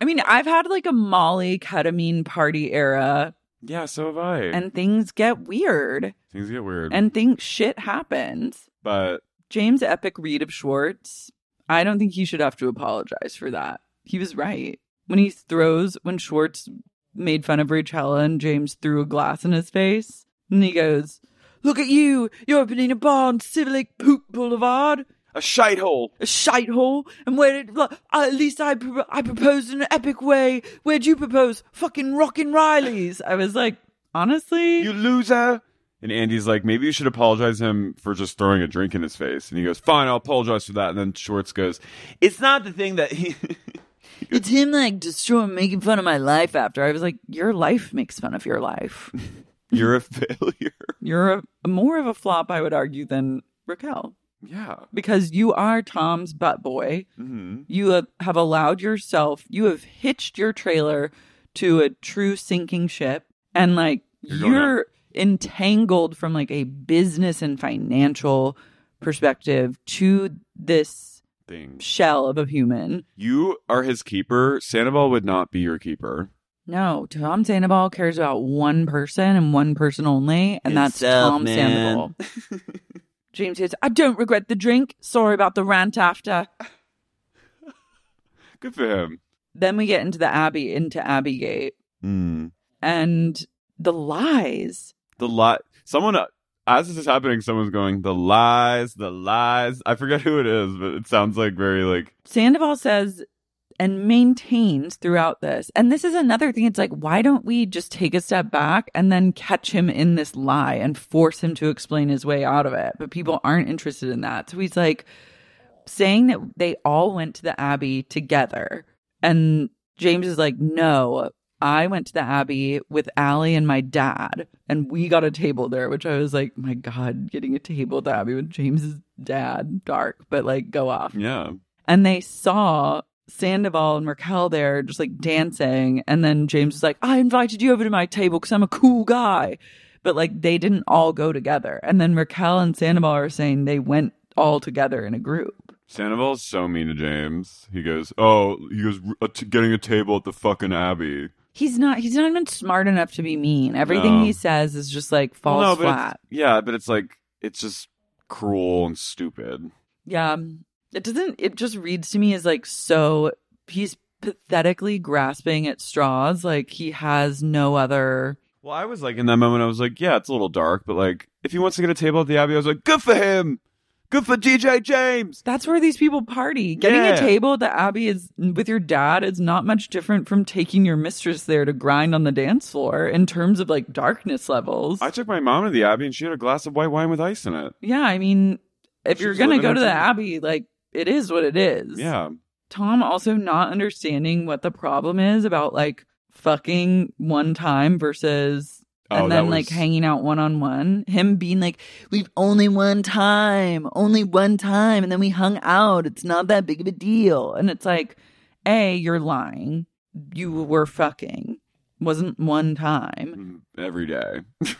I mean, I've had like a Molly ketamine party era Yeah, so have I. and things get weird things get weird. and things shit happens. but James Epic read of Schwartz, I don't think he should have to apologize for that. He was right. When he throws, when Schwartz made fun of Rachella and James threw a glass in his face, and he goes, Look at you, you're opening a bar on Civic Poop Boulevard, a shite hole. a shite hole, and where did, like, uh, at least I, pro- I proposed in an epic way. Where'd you propose? Fucking Rock & Reilly's. I was like, honestly, You loser. And Andy's like, maybe you should apologize him for just throwing a drink in his face. And he goes, fine, I'll apologize for that. And then Schwartz goes, it's not the thing that he. It's him like destroying, making fun of my life after. I was like, your life makes fun of your life. You're a failure. You're a, more of a flop, I would argue, than Raquel Yeah. because you are Tom's butt boy. hmm You have, have allowed yourself, you have hitched your trailer to a true sinking ship, and like You're you're entangled from like a business and financial perspective to this Thing. shell of a human. You are his keeper. Sandoval would not be your keeper. No, Tom Sandoval cares about one person and one person only, and that's Himself, Tom man. Sandoval. James says, I don't regret the drink. Sorry about the rant after. Good for him. Then we get into the Abbey, into Abbey Gate. Mm. and the lies. The lie. Someone, uh, as this is happening, someone's going, the lies, the lies. I forget who it is, but it sounds like very like, Sandoval says and maintains throughout this. And this is another thing. It's like, why don't we just take a step back and then catch him in this lie and force him to explain his way out of it? But people aren't interested in that. So he's like saying that they all went to the Abbey together. And James is like, no, I went to the Abbey with Ally and my dad, and we got a table there, which I was like, my God, getting a table at the Abbey with James's dad, dark, but like go off yeah. and they saw Sandoval and Raquel there just like dancing. And then James was like, I invited you over to my table because I'm a cool guy. But like they didn't all go together. And then Raquel and Sandoval are saying they went all together in a group. Sandoval's so mean to James. He goes, oh, he goes, "Uh, getting a table at the fucking Abbey. He's not he's not even smart enough to be mean. Everything No. he says is just like falls no, but it's- flat. Yeah, but it's like, it's just cruel and stupid. Yeah. It doesn't it just reads to me as like so he's pathetically grasping at straws. Like he has no other Well, I was like, in that moment, I was like, yeah, it's a little dark, but like, if he wants to get a table at the Abbey, I was like, good for him. Good for DJ James. That's where these people party. Getting Yeah. a table at the Abbey is with your dad is not much different from taking your mistress there to grind on the dance floor in terms of like darkness levels. I took my mom to the Abbey and she had a glass of white wine with ice in it. yeah, I mean, if She you're gonna go to the. Abbey, like it is what it is. Yeah. Tom also not understanding what the problem is about like fucking one time versus Oh, and then like was- hanging out one on one. Him being like, We've only one time, only one time, and then we hung out. It's not that big of a deal. And it's like, A, you're lying. You were fucking. Wasn't one time. Mm-hmm. Every day.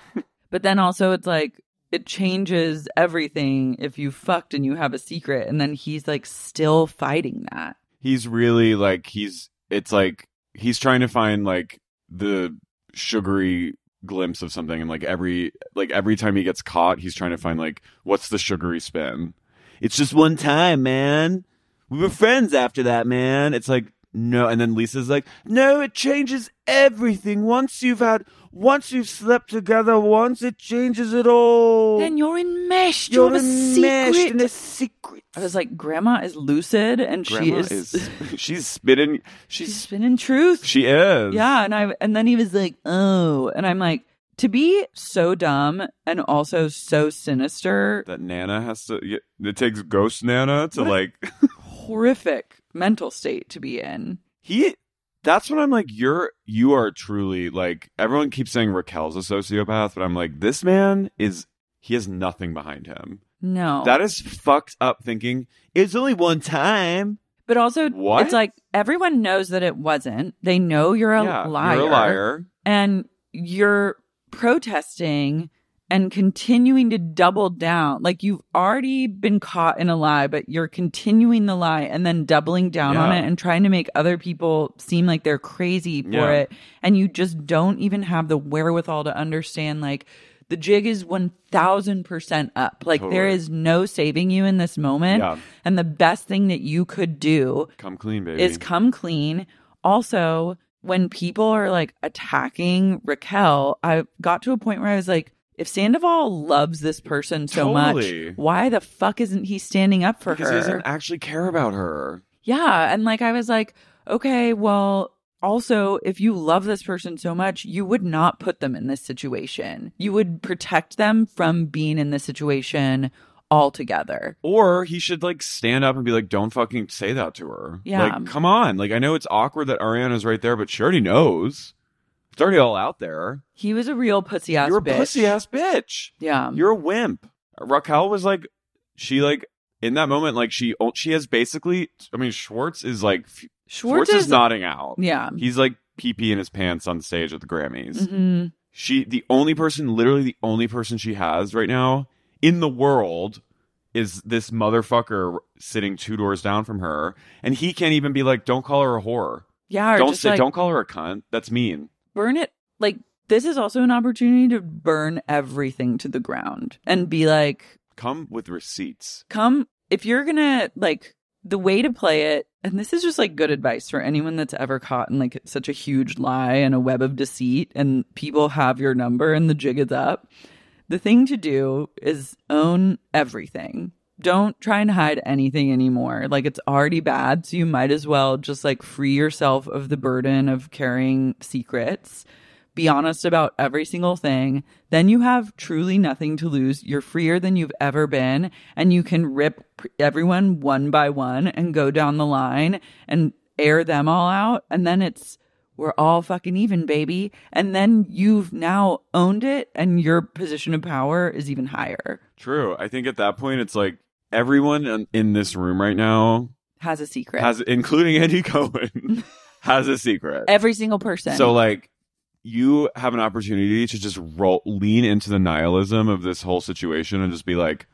But then also it's like it changes everything if you fucked and you have a secret and then he's like still fighting that. he's really like, he's, it's like, he's trying to find like the sugary glimpse of something and like every like every time he gets caught he's trying to find like what's the sugary spin. It's just one time man. We were friends after that man. It's like no and then lisa's like no it changes everything once you've had once you've slept together once it changes it all Then you're enmeshed. you're you have a enmeshed secret. in a secret I was like, Grandma is lucid and she is, is she's spinning she's she's spinning truth. she is yeah, and I and then he was like, oh, and I'm like, to be so dumb and also so sinister, that Nana has to. It takes Ghost Nana to What? like. horrific mental state to be in. he That's when I'm like, you're you are truly like everyone keeps saying Raquel's a sociopath, but I'm like, this man is he has nothing behind him. No. That is fucked up thinking. It's only one time. but also, What? it's like everyone knows that it wasn't. They know you're a yeah, liar. You're a liar. And you're protesting and continuing to double down. Like you've already been caught in a lie, but you're continuing the lie and then doubling down on it and trying to make other people seem like they're crazy for Yeah. it. And you just don't even have the wherewithal to understand like the jig is 1000% up. Like there Totally. is no saving you in this moment. Yeah. And the best thing that you could do Come clean, baby. is come clean. Also, when people are like attacking Raquel, I got to a point where I was like, if Sandoval loves this person so Totally. much, why the fuck isn't he standing up for because her? he doesn't actually care about her. Yeah. And like, I was like, okay, well, also, if you love this person so much, you would not put them in this situation. You would protect them from being in this situation altogether. Or he should like stand up and be like, "Don't fucking say that to her." Yeah. Like, come on. Like, I know it's awkward that Ariana's right there, but she already knows. It's already all out there. He was a real pussy ass You're a bitch. pussy ass bitch. Yeah. You're a wimp. Raquel was like, she like in that moment, like she she has basically. I mean, Schwartz is like f- Schwartz, is, nodding out. Yeah. He's like pee pee in his pants on stage at the Grammys. hmm She, the only person, literally the only person she has right now in the world is this motherfucker sitting two doors down from her. And he can't even be like, don't call her a whore. Yeah. Or don't say, like, don't call her a cunt. That's mean. Burn it. Like, this is also an opportunity to burn everything to the ground and be like, Come with receipts. come, if you're gonna, like, the way to play it, and this is just like good advice for anyone that's ever caught in like such a huge lie and a web of deceit, and people have your number and the jig is up. The thing to do is own everything. Don't try and hide anything anymore. Like it's already bad, so you might as well just like free yourself of the burden of carrying secrets. Be honest about every single thing. Then you have truly nothing to lose. You're freer than you've ever been, and you can rip everyone one by one and go down the line and air them all out. And then it's we're all fucking even, baby. And then you've now owned it, and your position of power is even higher. True. I think at that point, it's like everyone in- this room right now Has a secret. has, including Andy Cohen, has a secret. Every single person. So like you have an opportunity to just roll lean into the nihilism of this whole situation and just be like,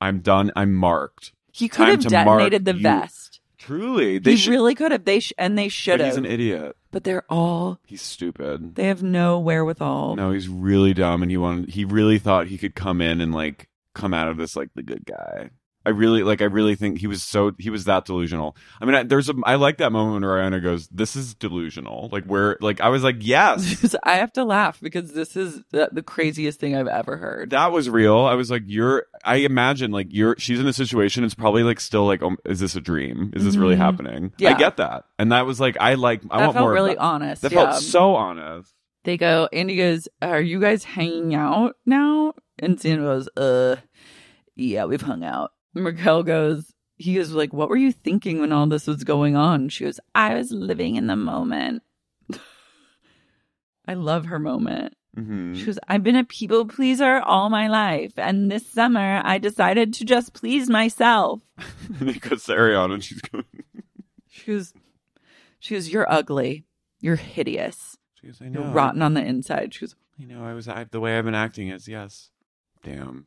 I'm done. I'm marked. he could time have detonated the you- vest. Truly, they He should. really could have. They sh- and they should but he's an idiot. But they're all. He's stupid. They have no wherewithal. No, he's really dumb, and he wanted. He really thought he could come in and like come out of this like the good guy. I really like. I really think he was so he was that delusional. I mean, I, there's a. I like that moment when Ariana goes, "This is delusional." Like where, like I was like, yes, I have to laugh because this is the, the craziest thing I've ever heard. that was real. I was like, you're. I imagine like you're. She's in a situation. It's probably like still like, um, is this a dream? Is this really Mhm. happening? Yeah. I get that, and that was like, I like. I that want felt more. really honest. That yeah. felt so honest. they go, Andy goes, Are you guys hanging out now? And Sandra goes, Uh, yeah, we've hung out. Raquel goes, He goes, like, what were you thinking when all this was going on? She goes, I was living in the moment. I love her moment. hmm She goes, I've been a people pleaser all my life. And this summer, I decided to just please myself. and he goes to Ariana, and she's going. She goes, she goes, You're ugly. You're hideous. She goes, I know. You're rotten on the inside. She goes, "You know. I was. I, the way I've been acting is yes. Damn.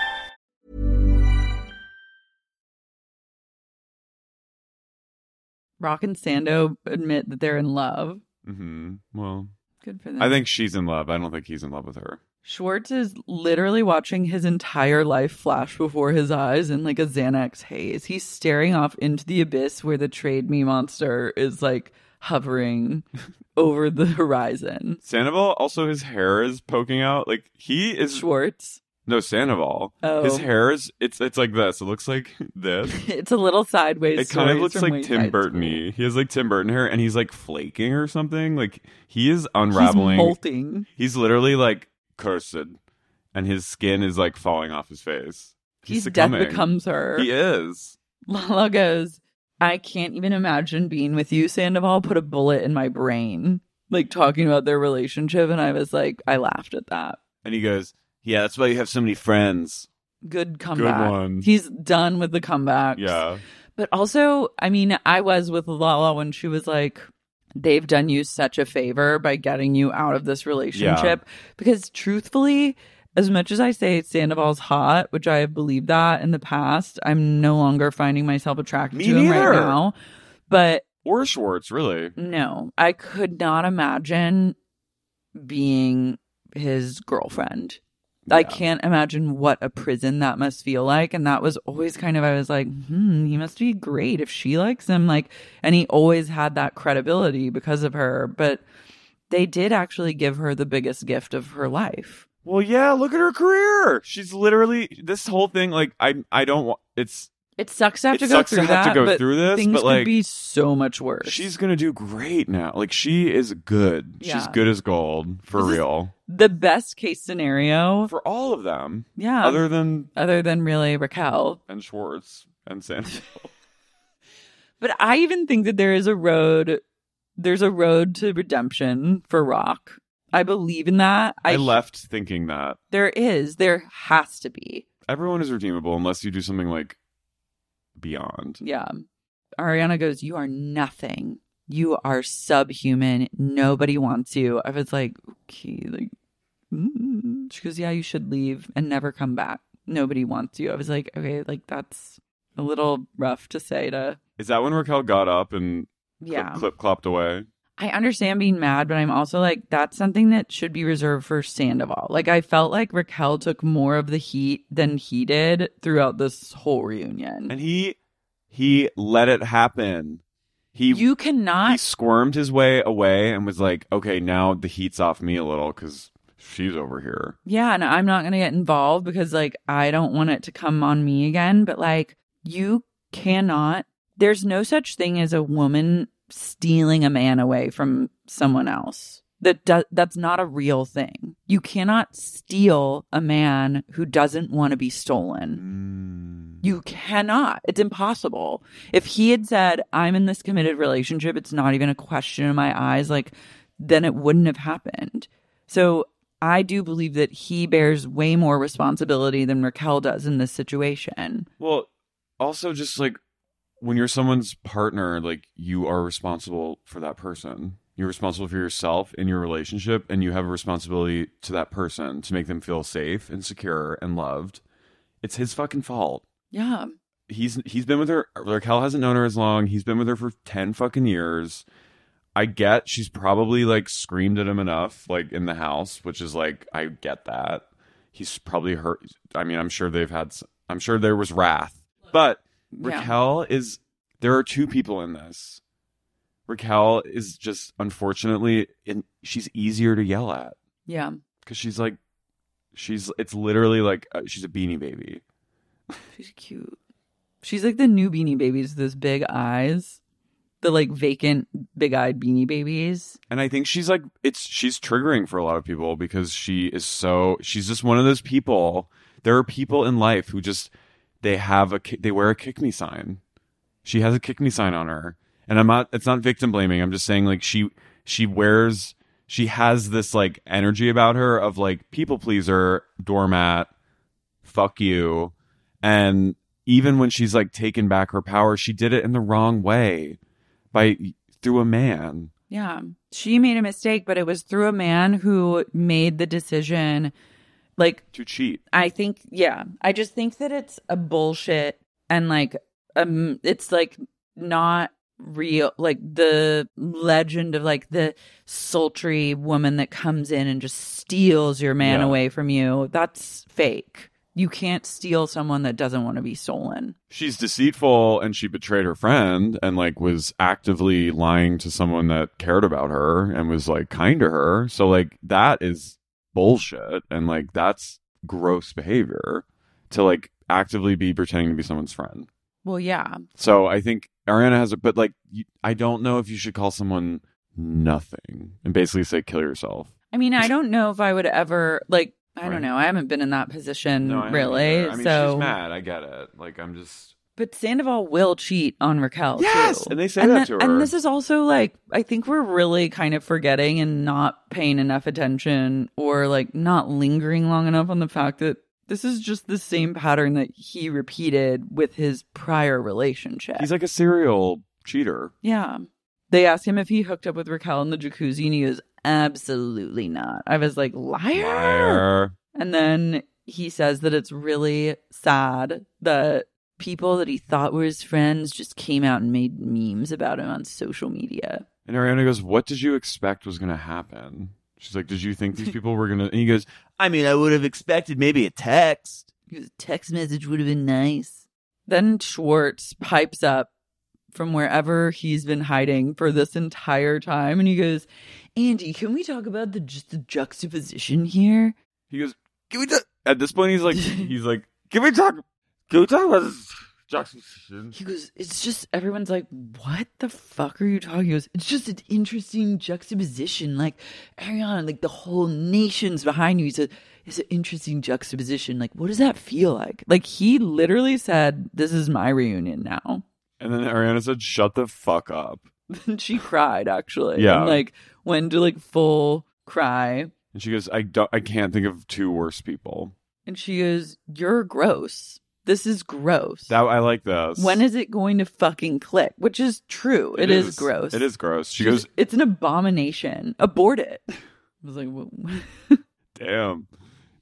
Rock and Sando admit that they're in love. Mm-hmm. Well, Good for them. I think she's in love. I don't think he's in love with her. Schwartz is literally watching his entire life flash before his eyes in like a Xanax haze. He's staring off into the abyss where the trade me monster is like hovering over the horizon. Sandoval, also his hair is poking out. Like he is Schwartz. No, Sandoval. Oh. His hair is it's it's like this. It looks like this. It's a little sideways. it kind of looks like Tim Burton He has like Tim Burton hair and he's like flaking or something. Like he is unraveling. He's molting. He's literally like cursed and his skin is like falling off his face. He's, death succumbing. becomes her. He is. Lala goes, I can't even imagine being with you, Sandoval. Put a bullet in my brain. Like talking about their relationship. And I was like, I laughed at that. And he goes, Yeah, that's why you have so many friends. Good comeback. one. He's done with the comebacks. Yeah. But also, I mean, I was with Lala when she was like, they've done you such a favor by getting you out of this relationship. Because truthfully, as much as I say Sandoval's hot, which I have believed that in the past, I'm no longer finding myself attracted Me to him neither. right now. But Or Schwartz, really. no, I could not imagine being his girlfriend. I can't imagine what a prison that must feel like. And that was always kind of, I was like, hmm, he must be great if she likes him. Like, and he always had that credibility because of her. But they did actually give her the biggest gift of her life. Well, yeah, look at her career. She's literally this whole thing. Like, I, I don't want. It's It sucks to have It to go sucks to through have to go but through this, Things but, could be so much worse. she's gonna do great now. Like, she is good. She's Yeah. good as gold for This is- real the best case scenario. for all of them. Yeah. Other than other than really Raquel. and Schwartz and Sandoval. But I even think that there is a road. There's a road to redemption for Rock. I believe in that. I left thinking that There is. There has to be. everyone is redeemable unless you do something like beyond. Yeah. Ariana goes, You are nothing. You are subhuman. Nobody wants you. I was like, Okay. Like, mm. she goes, Yeah, you should leave and never come back. Nobody wants you. I was like, Okay, like that's a little rough to say to. Is that when Raquel got up and Yeah. clip clopped away? I understand being mad, but I'm also like, that's something that should be reserved for Sandoval. Like, I felt like Raquel took more of the heat than he did throughout this whole reunion. And he he let it happen. He you cannot he squirmed his way away and was like, "Okay, now the heat's off me a little because she's over here." Yeah, and I'm not going to get involved because like I don't want it to come on me again, but like you cannot there's no such thing as a woman stealing a man away from someone else. That do, that's not a real thing. You cannot steal a man who doesn't want to be stolen. Mm. You cannot. It's impossible. If he had said, "I'm in this committed relationship, it's not even a question in my eyes," like then it wouldn't have happened. So I do believe that he bears way more responsibility than Raquel does in this situation. Well, also just like when you're someone's partner, like you are responsible for that person. You're responsible for yourself in your relationship, and you have a responsibility to that person to make them feel safe and secure and loved. It's his fucking fault. Yeah. He's he's been with her. Raquel hasn't known her as long. He's been with her for ten fucking years. I get she's probably like screamed at him enough, like in the house, which is like I get that. He's probably hurt. I mean, I'm sure they've had. I'm sure there was wrath, but Yeah. Raquel is. There are two people in this. Raquel is just unfortunately, in, she's easier to yell at Yeah. because she's like, she's. It's literally like uh, she's a beanie baby. She's cute. She's like the new beanie babies, those big eyes. the like vacant big eyed beanie babies. And I think she's like it's she's triggering for a lot of people because she is so she's just one of those people. There are people in life who just they have a they wear a kick me sign. She has a kick me sign on her. And I'm not it's not victim blaming. I'm just saying like she she wears she has this like energy about her of like people pleaser, doormat, fuck you. And even when she's like taken back her power, she did it in the wrong way by through a man. Yeah. She made a mistake, but it was through a man who made the decision like to cheat. I think yeah. I just think that it's a bullshit and like um it's like not real like the legend of like the sultry woman that comes in and just steals your man Yeah. away from you. That's fake. You can't steal someone that doesn't want to be stolen. She's deceitful and she betrayed her friend and like was actively lying to someone that cared about her and was like kind to her. So like that is bullshit and like that's gross behavior to like actively be pretending to be someone's friend. Well, yeah. So I think Ariana has it, but like I don't know if you should call someone nothing and basically say kill yourself. I mean, I don't know if I would ever like. I don't know. I haven't been in that position No, really. I mean, so, she's mad. I get it. Like I'm just but Sandoval will cheat on Raquel. Yes! too. And they say and that to her. And this is also like I think we're really kind of forgetting and not paying enough attention, or like not lingering long enough on the fact that this is just the same pattern that he repeated with his prior relationship. he's like a serial cheater. Yeah. They asked him if he hooked up with Raquel in the jacuzzi, and he goes, Absolutely not. I was like, Liar. Liar. And then he says that it's really sad that people that he thought were his friends just came out and made memes about him on social media. And Ariana goes, What did you expect was going to happen? She's like, Did you think these people were going to. And he goes, I mean, I would have expected maybe a text. A text message would have been nice. Then Schwartz pipes up from wherever he's been hiding for this entire time and he goes, Andy, can we talk about the just the juxtaposition here? He goes, Can we talk? At this point, he's like, He's like, Can we talk? Can we talk about this juxtaposition? He goes, it's just everyone's like, what the fuck are you talking? He goes, it's just an interesting juxtaposition. Like Ariana, like the whole nation's behind you. He said, it's an interesting juxtaposition. Like, what does that feel like? Like he literally said, This is my reunion now. And then Ariana said, Shut the fuck up. And she cried actually. Yeah. And like went to like full cry. And she goes, I, don't, I can't think of two worse people. And she goes, You're gross. This is gross. That I like those. when is it going to fucking click? Which is true. It is, is. gross. It is gross. She goes- It's an abomination. Abort it. I was like, "What?" Damn.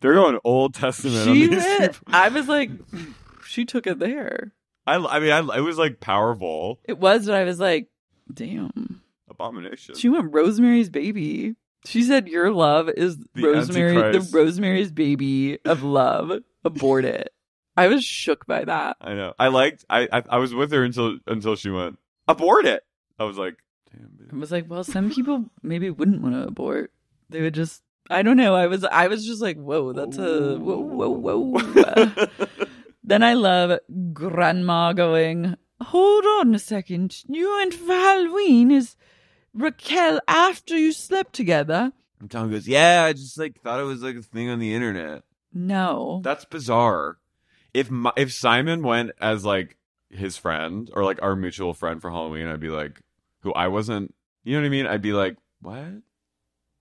They're going Old Testament on she these went, people. I was like, she took it there. I, I mean, I, it was like powerful. It was, but I was like, damn. Abomination. She went Rosemary's Baby. She said, "Your love is The Rosemary, the Rosemary's Baby of love. Abort it." I was shook by that. I know. I liked. I, I I was with her until until she went abort it. I was like, damn. I was like, well, some people maybe wouldn't want to abort. They would just, I don't know. I was, I was just like, whoa, that's a whoa, whoa, whoa. then I love Grandma going, hold on a second. You and Halloween. Is Raquel after you slept together? And Tom goes, yeah. I just like thought it was like a thing on the internet. No. That's bizarre. If my, if Simon went as like his friend or like our mutual friend for Halloween, I'd be like, who I wasn't. You know what I mean? I'd be like, what?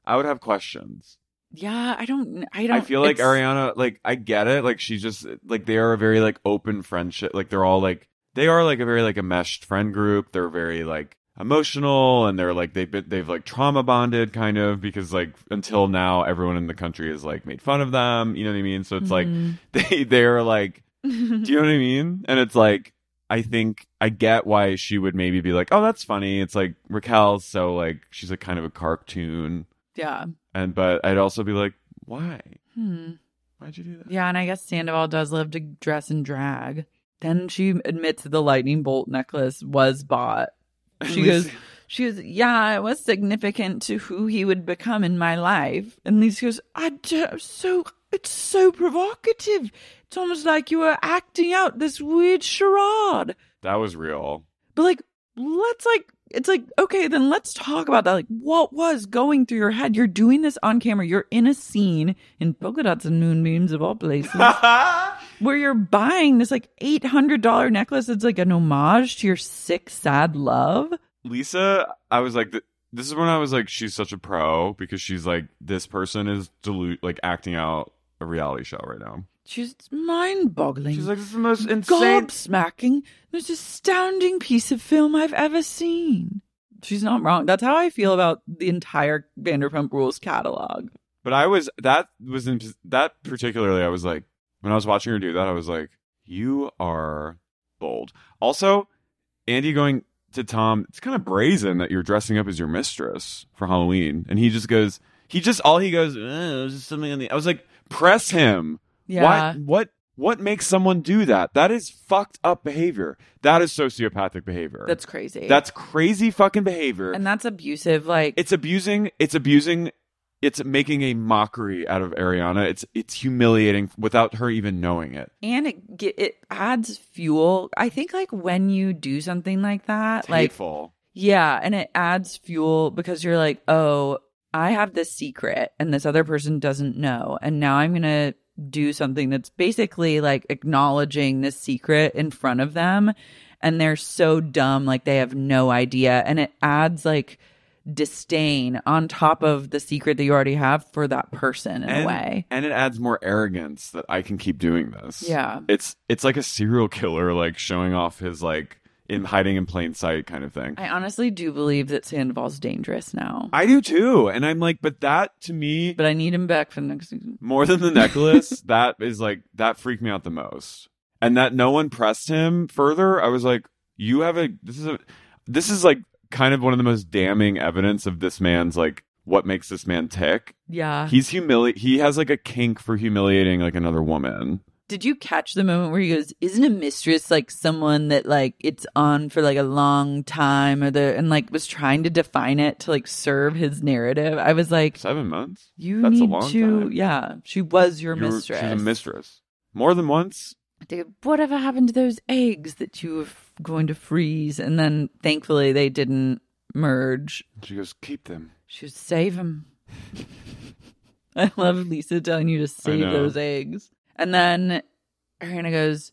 I would have questions. Yeah, I don't, I don't. I feel like it's- Ariana, like I get it. Like she's just like they are a very like open friendship. Like they're all like they are like a very like a meshed friend group. They're very like emotional and they're like they've been they've like trauma bonded kind of because like until now everyone in the country has like made fun of them. You know what I mean? So it's Mhm. like they they're like do you know what I mean? And it's like I think I get why she would maybe be like, oh, that's funny. It's like Raquel's so like she's like kind of a cartoon, Yeah. and but I'd also be like, why? Hmm. Why'd you do that? Yeah, and I guess Sandoval does love to dress and drag. Then she admits the lightning bolt necklace was bought. She goes, she goes, yeah, it was significant to who he would become in my life. And Lisa goes, I do, so, it's so provocative. It's almost like you were acting out this weird charade. That was real. But like, let's like it's like, okay, then let's talk about that. Like, what was going through your head? You're doing this on camera. You're in a scene in polka dots and moonbeams of all places where you're buying this like $800 necklace. It's like an homage to your sick, sad love. Lisa, I was like, this is when I was like, she's such a pro because she's like, this person is dilute, like acting out a reality show right now. She's mind boggling. She's like, this is the most insane. gobsmacking, most astounding piece of film I've ever seen. She's not wrong. That's how I feel about the entire Vanderpump Rules catalog. But I was that was in that particularly. I was like, when I was watching her do that, I was like, you are bold. Also, Andy going to Tom, it's kind of brazen that you're dressing up as your mistress for Halloween, and he just goes, he just all he goes, eh, it was just something on the. I was like, press him. Yeah. Why, what what makes someone do that? That is fucked up behavior. That is sociopathic behavior. That's crazy. That's crazy fucking behavior. and that's abusive. Like, it's abusing. It's abusing. It's making a mockery out of Ariana. It's it's humiliating without her even knowing it. and it it adds fuel. I think like when you do something like that, It's like hateful. yeah, and it adds fuel because you're like, oh, I have this secret, and this other person doesn't know, and now I'm gonna do something that's basically like acknowledging this secret in front of them, and they're so dumb, like they have no idea, and it adds like disdain on top of the secret that you already have for that person in and, a way. and it adds more arrogance that I can keep doing this. Yeah. it's it's like a serial killer, like showing off his like in hiding in plain sight kind of thing. I honestly do believe that Sandoval's dangerous now. I do too, and I'm like, but that to me, but I need him back for the next season. more than the necklace, that is like that freaked me out the most. And that no one pressed him further, I was like, you have a this is a this is like kind of one of the most damning evidence of this man's like what makes this man tick. Yeah. He's humili he has like a kink for humiliating like another woman. Did you catch the moment where he goes, "Isn't a mistress like someone that like it's on for like a long time or the and like was trying to define it to like serve his narrative?" I was like, Seven months? "You That's a need long to, time. yeah, she was your You're- mistress." She's a mistress. More than once. Dude, whatever happened to those eggs that you were f- going to freeze? And then thankfully they didn't merge. She goes, keep them. She was save them. I love Lisa telling you to save those eggs. And then Ariana goes,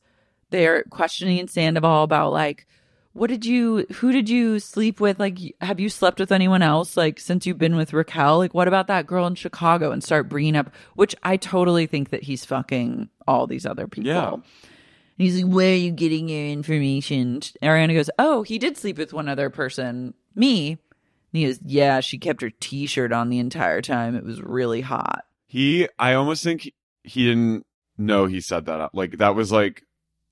they're questioning Sandoval about like, what did you, who did you sleep with? Like, have you slept with anyone else? Like, since you've been with Raquel? Like, what about that girl in Chicago? And start bringing up, which I totally think that he's fucking all these other people. Yeah. And he's like, where are you getting your information? Ariana goes, oh, he did sleep with one other person, me. And he goes, yeah, she kept her t-shirt on the entire time. It was really hot. He I almost think he, didn't know he said that. Like that was like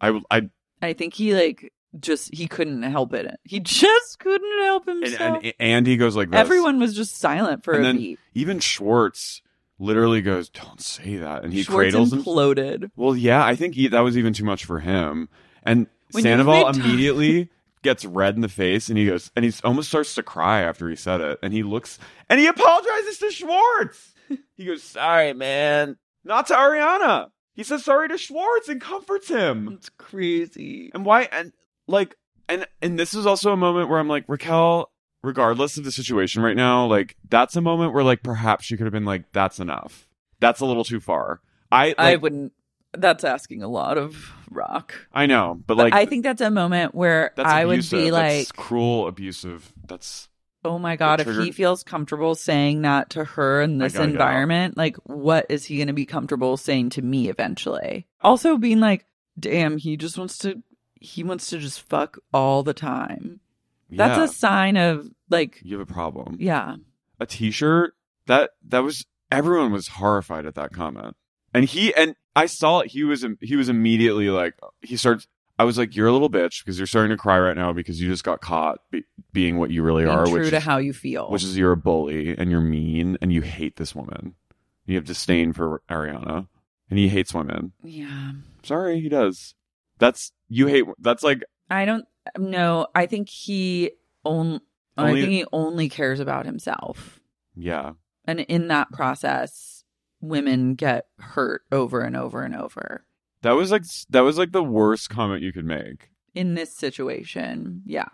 I I I think he like just he couldn't help it. He just couldn't help and, himself. and he goes like this. Everyone was just silent for and a then beat. even Schwartz literally goes, "Don't say that," and he Schwartz cradles him. imploded. Well, yeah, I think he, that was even too much for him. And When Sandoval immediately gets red in the face, and he goes, and he almost starts to cry after he said it, and he looks, and he apologizes to Schwartz. he goes, "Sorry, man," not to Ariana. He says sorry to Schwartz and comforts him. It's crazy. And why? And like, and and this is also a moment where I'm like, Raquel, regardless of the situation right now, like that's a moment where like perhaps she could have been like, that's enough. That's a little too far. I like, I wouldn't. That's asking a lot of Rock. I know, but But like I think that's a moment where I would abusive. be That's like, cruel, abusive. That's "Oh my god!" If he feels comfortable saying that to her in this gotta get out. environment, like, what is he going to be comfortable saying to me eventually? Also, being like, "Damn, he just wants to. He wants to just fuck all the time." That's yeah, a sign of like, you have a problem. yeah, A T-shirt that that was everyone was horrified at that comment, and he and I saw it. He was he was immediately like he starts. I was like, "You're a little bitch because you're starting to cry right now because you just got caught be, being what you really being are, true which to is, how you feel. which is you're a bully and you're mean and you hate this woman. You have disdain for Ariana, and he hates women. yeah. Sorry, he does. That's you hate. That's like I don't know. I think he on, I Only- think he only cares about himself. yeah. And in that process, women get hurt over and over and over. That was like that was like the worst comment you could make. In this situation, yeah.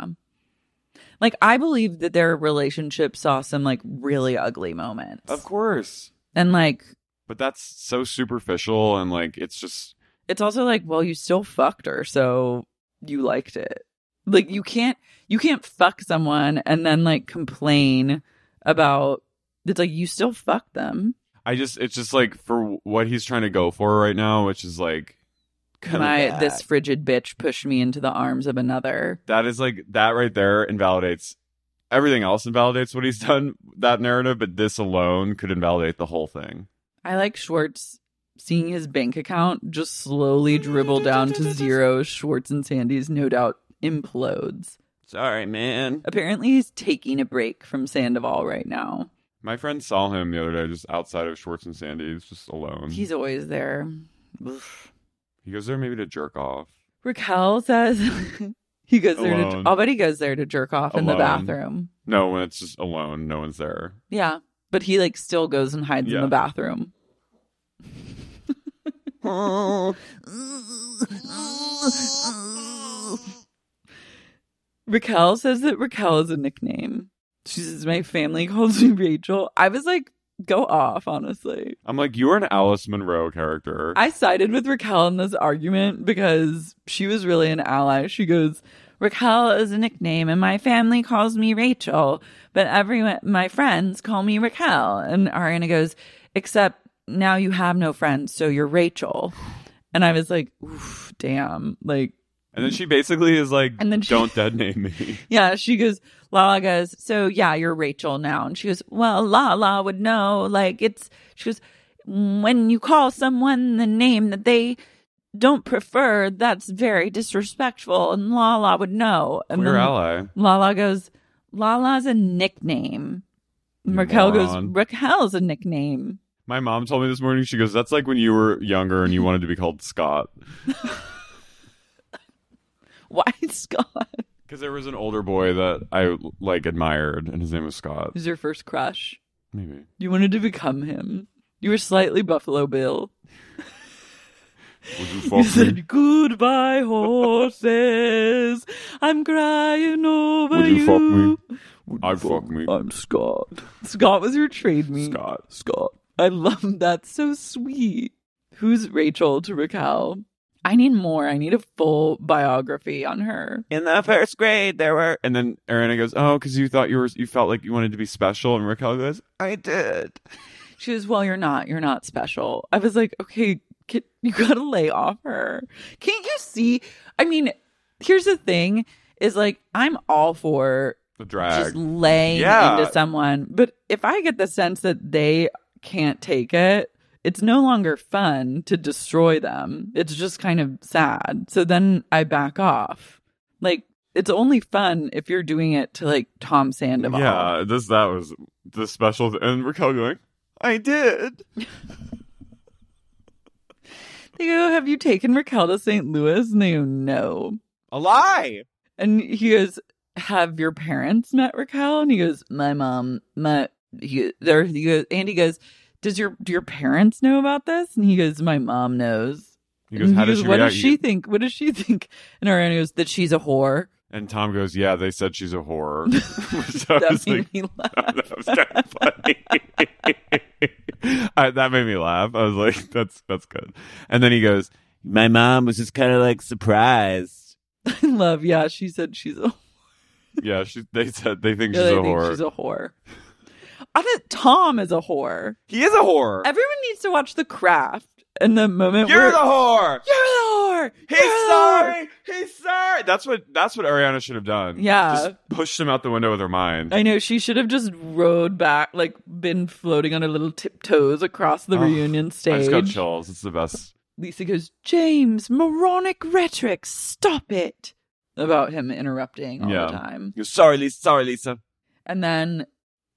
Like I believe that their relationship saw some like really ugly moments. Of course. And like But that's so superficial and like it's just it's also like, well, you still fucked her, so you liked it. Like you can't you can't fuck someone and then like complain about it's like you still fuck them. I just it's just like for what he's trying to go for right now, which is like come My back. this frigid bitch pushed me into the arms of another. that is like that right there invalidates everything else invalidates what he's done that narrative, but this alone could invalidate the whole thing. I like Schwartz seeing his bank account just slowly dribble down to zero. Schwartz and Sandy's no doubt implodes. Sorry, man. Apparently, he's taking a break from Sandoval right now. My friend saw him the other day just outside of Schwartz and Sandy's, just alone. He's always there. Oof. he goes there maybe to jerk off. Raquel says he goes there to. Alone. I'll bet he goes there to jerk off in the bathroom. No, when it's just alone, no one's there. Yeah, but he like still goes and hides in the bathroom. Raquel says that Raquel is a nickname. She says my family calls me Rachel. I was like, go off, honestly. I'm like, you're an Alice Munro character. I sided with Raquel in this argument because she was really an ally. She goes, Raquel is a nickname and my family calls me Rachel, but everyone, my friends call me Raquel. And Ariana goes, except now you have no friends, so you're Rachel. And I was like, oof, damn. Like, and then she basically is like, And then she- don't dead name me. yeah, she goes, Lala goes, so yeah, you're Rachel now. And she goes, well, Lala would know. Like, it's, she goes, when you call someone the name that they don't prefer, that's very disrespectful. And Lala would know. And Queer ally. Lala goes, Lala's a nickname. Raquel goes. Raquel's a nickname. My mom told me this morning, she goes, that's like when you were younger and you wanted to be called Scott. Why Scott? Because there was an older boy that I like admired, and his name was Scott. Who's your first crush? Maybe. You wanted to become him. You were slightly Buffalo Bill. Would you You fuck me? said goodbye horses. I'm crying over Would you you. fuck me? Would I'd you fuck me. I'm Scott. Scott was your trade me. Scott. Scott. I love that. So sweet. Who's Rachel to Raquel? I need more. I need a full biography on her. In the first grade, there were. And then Ariana goes, oh, because you thought you were, you felt like you wanted to be special. And Raquel goes, I did. She was, well, you're not. You're not special. I was like, okay, can, you gotta lay off her. Can't you see? I mean, here's the thing is like, I'm all for The drag. just laying Yeah. into someone. But if I get the sense that they can't take it, it's no longer fun to destroy them. It's just kind of sad. So then I back off. Like, it's only fun if you're doing it to like Tom Sandoval. Yeah, this that was the special. Th- and Raquel going, I did. They go, Have you taken Raquel to St. Louis? And they go, No. A lie. And he goes, Have your parents met Raquel? And he goes, My mom, my he there he goes Andy goes, Does your do your parents know about this? And he goes, My mom knows. He goes, And how does she What react? does she think? What does she think? And Ariana goes, That she's a whore. And Tom goes, yeah, they said she's a whore. so That was made like, me laugh. that was kind of funny. I, that made me laugh. I was like, that's that's good. And then he goes, my mom was just kind of like surprised. I love, yeah, she said she's a Yeah, she, they said they think yeah, she's they a think whore. she's a whore. I think Tom is a whore. he is a whore. Everyone needs to watch The Craft. And the moment You're where the whore. You're the whore. He's the sorry. He's sorry. That's what that's what Ariana should have done. Yeah. Just pushed him out the window with her mind. I know she should have just rode back, like been floating on her little tiptoes across the Oh, reunion I stage. just got chills. It's the best. Lisa goes, James, moronic rhetoric, stop it. About him interrupting all yeah. the time. You're sorry, Lisa. Sorry, Lisa. And then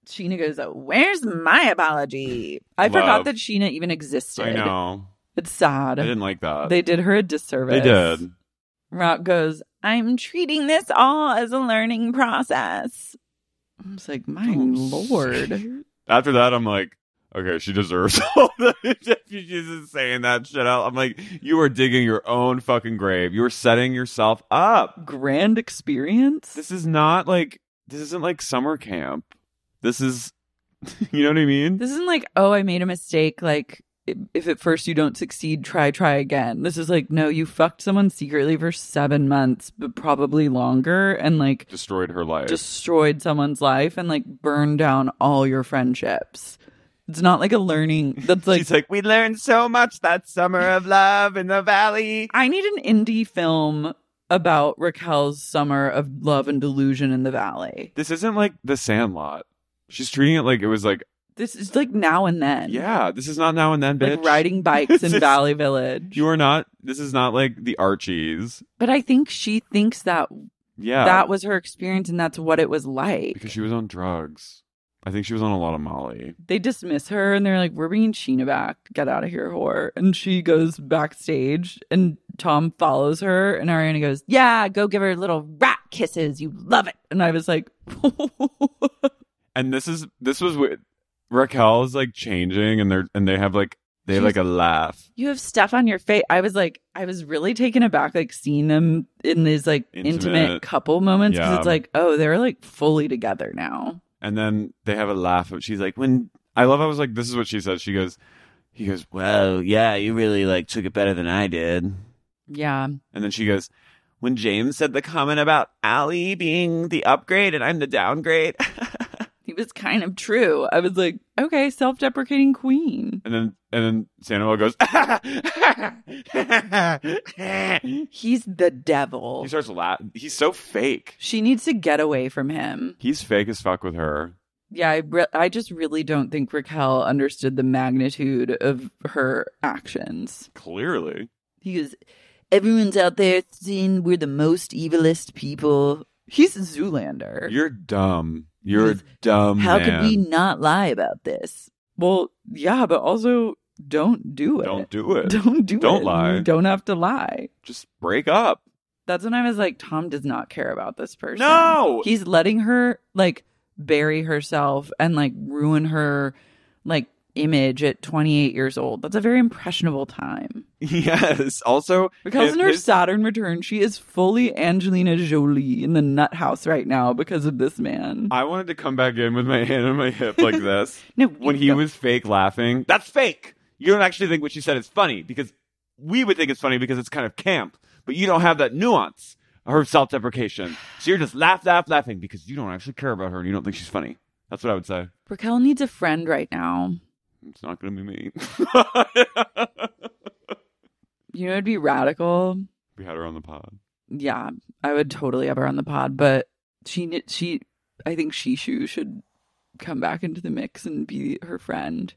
Scheana goes, Where's my apology? I forgot that Scheana even existed. I know. It's sad. I didn't like that. They did her a disservice. They did. Rock goes, I'm treating this all as a learning process. I was like, my oh, lord. After that, I'm like, okay, she deserves all that. She's just saying that shit out. I'm like, you are digging your own fucking grave. You are setting yourself up. Grand experience? This is not like this isn't like summer camp. This is, you know what I mean? This isn't like, oh, I made a mistake. Like, if at first you don't succeed, try, try again. This is like, no, you fucked someone secretly for seven months, but probably longer, and like Destroyed her life. destroyed someone's life and like burned down all your friendships. It's not like a learning that's like, She's like, we learned so much that summer of love in the valley. I need an indie film about Raquel's summer of love and delusion in the valley. This isn't like The Sandlot. She's treating it like it was like, This is like now and then. yeah, this is not now and then, bitch. Like riding bikes in is- Valley Village. You are not. This is not like the Archies. But I think she thinks that Yeah, that was her experience and that's what it was like. because she was on drugs. I think she was on a lot of Molly. They dismiss her and they're like, We're bringing Scheana back. Get out of here, whore. And she goes backstage and Tom follows her and Ariana goes, Yeah, go give her little rat kisses. You love it. And I was like, And this is this was what Raquel is like changing, and they're and they have like they have like a laugh. You have stuff on your face. I was like, I was really taken aback, like seeing them in these like intimate, Intimate. couple moments because Yeah. it's like, oh, they're like fully together now. And then they have a laugh. She's like, when I love, I was like, this is what she says. She goes, he goes, well, yeah, you really like took it better than I did. Yeah. And then she goes, when James said the comment about Ally being the upgrade and I'm the downgrade. He was kind of true. I was like, okay, self deprecating queen. and then and then Sandoval goes, He's the devil. he starts laughing. He's so fake. She needs to get away from him. He's fake as fuck with her. Yeah, I, re- I just really don't think Raquel understood the magnitude of her actions. Clearly. He goes, everyone's out there saying we're the most evilest people. He's a Zoolander. You're dumb. You're a dumb. How man. could we not lie about this? Well, yeah, but also don't do it. Don't do it. Don't do it. Don't lie. You don't have to lie. Just break up. That's when I was like, Tom does not care about this person. No! He's letting her like bury herself and like ruin her like image at 28 years old. That's a very impressionable time. Yes. Also, Because in her his- Saturn return, she is fully Angelina Jolie in the nut house right now because of this man. I wanted to come back in with my hand on my hip like this. No, when he don't. was fake laughing. That's fake. You don't actually think what she said is funny because we would think it's funny because it's kind of camp, but you don't have that nuance of self-deprecation. So you're just laugh, laugh, laughing because you don't actually care about her and you don't think she's funny. That's what I would say. Raquel needs a friend right now. It's not going to be me. You know, it'd be radical. we had her on the pod. Yeah, I would totally have her on the pod, but she, she, I think Shishu should come back into the mix and be her friend.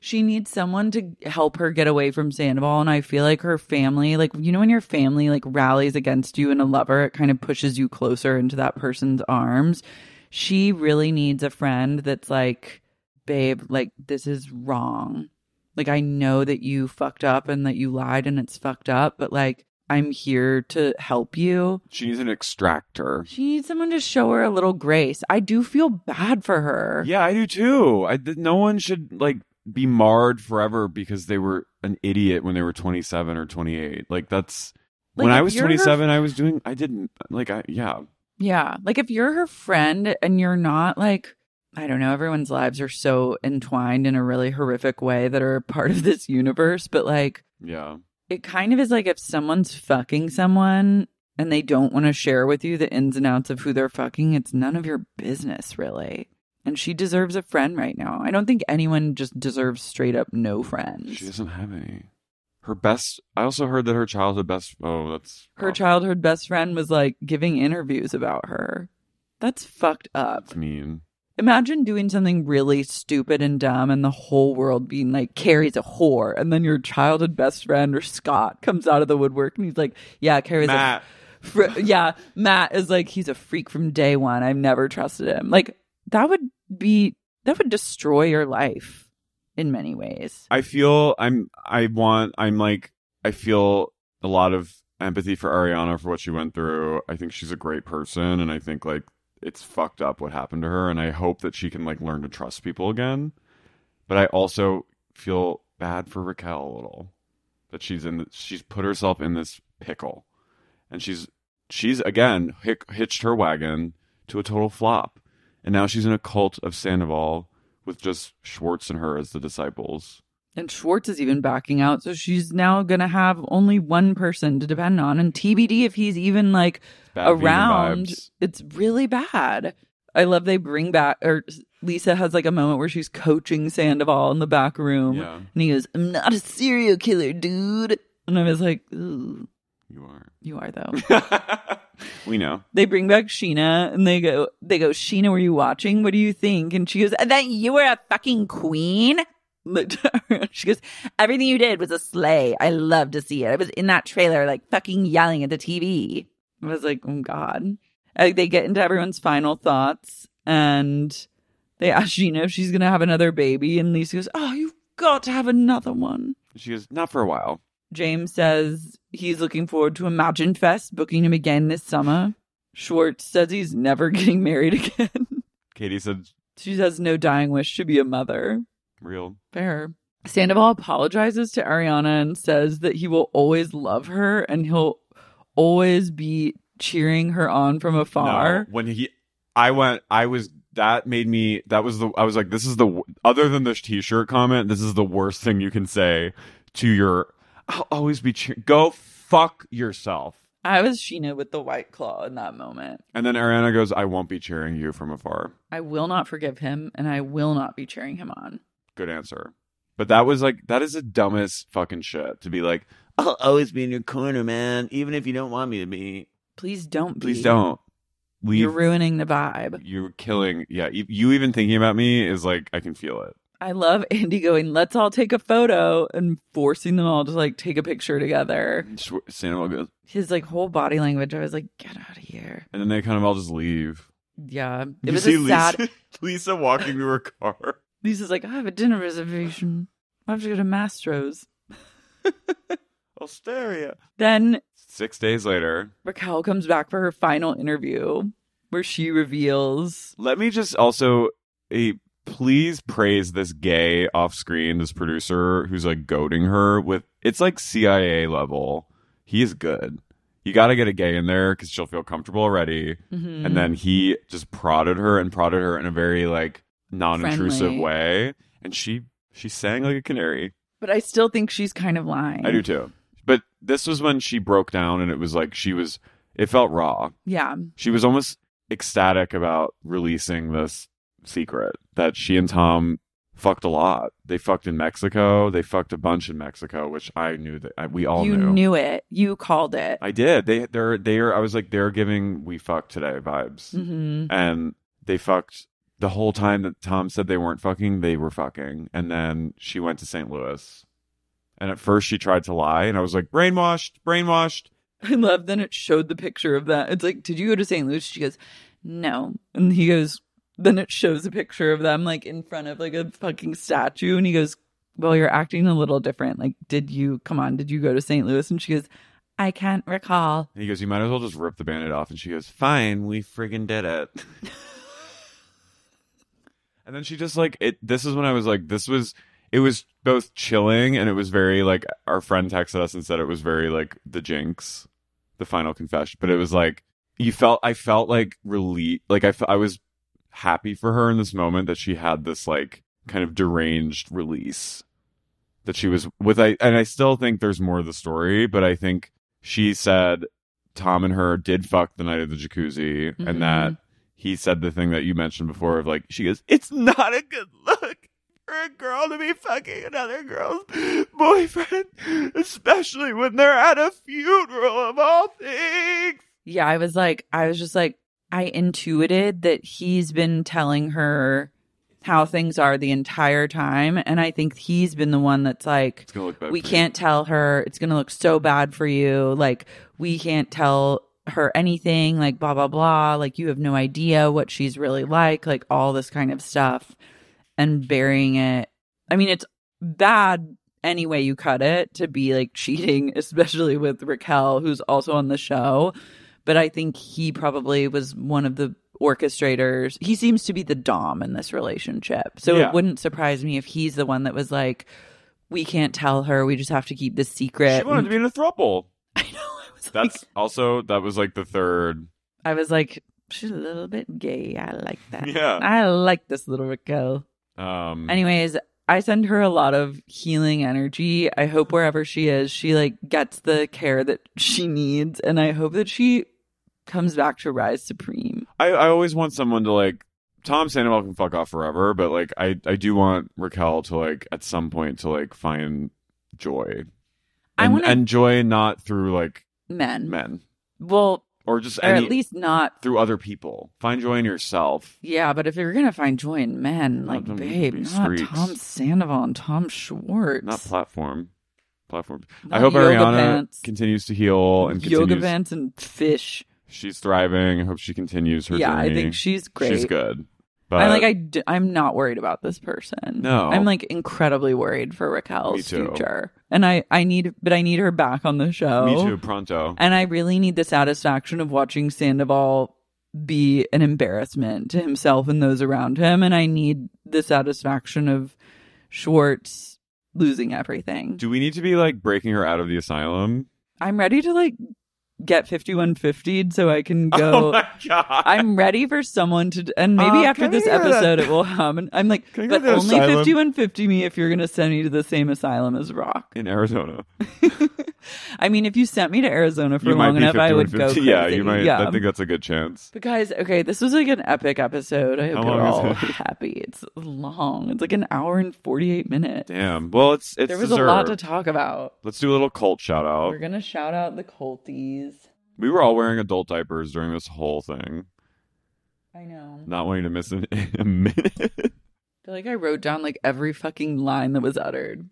She needs someone to help her get away from Sandoval, and I feel like her family, like you know, when your family like rallies against you and a lover, it kind of pushes you closer into that person's arms. She really needs a friend that's like, babe, like this is wrong. Like I know that you fucked up and that you lied and it's fucked up, but like I'm here to help you. She needs an extractor. She needs someone to show her a little grace. I do feel bad for her. Yeah, I do too. I th- no one should like be marred forever because they were an idiot when they were 27 or 28. Like that's Like, when I was you're her- 27, I was doing I didn't like I yeah. Yeah. Like if you're her friend and you're not like, I don't know, everyone's lives are so entwined in a really horrific way that are part of this universe, but like Yeah. it kind of is like if someone's fucking someone and they don't want to share with you the ins and outs of who they're fucking, it's none of your business, really. And she deserves a friend right now. I don't think anyone just deserves straight up no friends. She doesn't have any. Her best I also heard that her childhood best oh, that's Her childhood best friend was like giving interviews about her. That's fucked up. that's mean. Imagine doing something really stupid and dumb and the whole world being like, Carey's a whore. And then your childhood best friend or Scott comes out of the woodwork and he's like, yeah, Carey's Matt. a. Fr- yeah, Matt is like, he's a freak from day one. I've never trusted him. Like, that would be, that would destroy your life in many ways. I feel I'm I want I'm like I feel a lot of empathy for Ariana for what she went through. I think she's a great person and I think like it's fucked up what happened to her and I hope that she can like learn to trust people again. But I also feel bad for Raquel a little that she's in the, she's put herself in this pickle and she's she's again hic- hitched her wagon to a total flop. And now she's in a cult of Sandoval with just Schwartz and her as the disciples. And Schwartz is even backing out. So she's now going to have only one person to depend on. And TBD if he's even like around. It's really bad. I love they bring back, or Lisa has like a moment where she's coaching Sandoval in the back room. Yeah. And he goes, I'm not a serial killer, dude. And I was like, Ooh, You are. you are though. We know. they bring back Scheana and they go, they go, Scheana, were you watching? What do you think? And she goes, that you were a fucking queen. Looked at her, she goes, everything you did was a slay. I love to see it. I was in that trailer, like fucking yelling at the TV. I was like, oh God. Uh, they get into everyone's final thoughts and they ask Gina if she's going to have another baby. And Lisa goes, oh, you've got to have another one. She goes, not for a while. James says he's looking forward to Imagine Fest, booking him again this summer. Schwartz says he's never getting married again. Katie said, she has no dying wish to be a mother. Real. Fair. Sandoval apologizes to Ariana and says that he will always love her and he'll always be cheering her on from afar. No, when he, I went, I was, that made me, that was the, I was like, this is the, other than the t shirt comment, this is the worst thing you can say to your, I'll always be cheering. Go fuck yourself. I was Scheana with the white claw in that moment. And then Ariana goes, I won't be cheering you from afar. I will not forgive him and I will not be cheering him on. Good answer. But that was like, that is the dumbest fucking shit to be like, I'll always be in your corner, man, even if you don't want me to be. Please don't be. Please don't. Leave. You're ruining the vibe. You're killing. Yeah. You, you even thinking about me is like, I can feel it. I love Andy going, let's all take a photo and forcing them all to like take a picture together. Sandoval goes, His like whole body language, I was like, get out of here. and then they kind of all just leave. Yeah. It You was see a Lisa. Lisa walking to her car. Lisa's like, I have a dinner reservation. I have to go to Mastro's. Osteria. Then Six days later, Raquel comes back for her final interview where she reveals let me just also a please praise this gay off screen, this producer who's like goading her with it's like CIA level. He is good. You got to get a gay in there because she'll feel comfortable already. Mhm. And then he just prodded her and prodded her in a very like non-intrusive Friendly. way, and she she sang like a canary. But I still think she's kind of lying. I do too. But this was when she broke down, and it was like she was. It felt raw. Yeah. She was almost ecstatic about releasing this secret that she and Tom fucked a lot. They fucked in Mexico. They fucked a bunch in Mexico, which I knew that I, we all you knew. it. You called it. I did. They they're they're. I was like they're giving we fucked today vibes, Mhm. and they fucked the whole time that Tom said they weren't fucking. They were fucking, and then she went to St. Louis, and at first she tried to lie, and I was like brainwashed, brainwashed. I love then it showed the picture of that. It's like, did you go to St. Louis? She goes, no. And he goes, then it shows a picture of them like in front of like a fucking statue. And he goes, well, you're acting a little different. Like, did you, come on, did you go to St. Louis? And she goes, I can't recall. And he goes, you might as well just rip the band-aid off, and she goes, fine, we friggin' did it. and then she just like it. This is when I was like, this was. It was both chilling and it was very like our friend texted us and said it was very like the jinx, the final confession. But it was like you felt I felt like relief, like I I was happy for her in this moment that she had this like kind of deranged release that she was with. I and I still think there's more of the story, but I think she said Tom and her did fuck the night of the jacuzzi, Mhm. and that he said the thing that you mentioned before of like she goes, "It's not a good look." For a girl to be fucking another girl's boyfriend, especially when they're at a funeral of all things. Yeah, I was like, I was just like, I intuited that he's been telling her how things are the entire time. And I think he's been the one that's like, It's gonna look bad we can't tell her. It's going to look so bad for you. Like, we can't tell her anything, like, blah, blah, blah. Like, you have no idea what she's really like, like, all this kind of stuff. And burying it. I mean, it's bad any way you cut it to be like cheating, especially with Raquel, who's also on the show. But I think he probably was one of the orchestrators. He seems to be the Dom in this relationship. So Yeah. it wouldn't surprise me if he's the one that was like, we can't tell her. We just have to keep this secret. She wanted to be in a throuple. I know. I was That's like, also that was like the third. I was like, she's a little bit gay. I like that. Yeah. I like this little Raquel. Um, Anyways, I send her a lot of healing energy. I hope wherever she is, she like gets the care that she needs, and I hope that she comes back to rise supreme. I, I always want someone to like Tom Sandoval can fuck off forever, but like I, I do want Raquel to like at some point to like find joy. I And, wanna- and joy not through like Men, men well, or just or any, at least not. through other people. Find joy in yourself. Yeah, but if you're gonna find joy in men, like them babe, not streaks. Tom Sandoval and Tom Schwartz, Not platform. Platform. I hope yoga Ariana pants. continues to heal and yoga continues. pants and fish. She's thriving. I hope she continues her journey. yeah, I think she's great. She's good. But I'm like I d- I'm not worried about this person. No. I'm like incredibly worried for Raquel's Me too. future, and I I need but I need her back on the show. me too, pronto. And I really need the satisfaction of watching Sandoval be an embarrassment to himself and those around him, and I need the satisfaction of Schwartz losing everything. Do we need to be like breaking her out of the asylum? I'm ready to like get 5150 so I can go. Oh my god! I'm ready for someone to, and maybe Uh, after this to episode, it will happen. I'm like, but only asylum? 5150 me if you're going to send me to the same asylum as Rock. in Arizona. I mean, if you sent me to Arizona for you long enough, I would go. Crazy. Yeah, you might. Yeah. I think that's a good chance. But guys, okay, this was like an epic episode. I hope you're all it? happy. It's long. It's like an hour and 48 minutes. Damn. Well, it's it's there was a lot to talk about. Let's do a little cult shout out. We're gonna shout out the Colties. We were all wearing adult diapers during this whole thing, I know. not wanting to miss an, a minute. I feel like I wrote down like every fucking line that was uttered.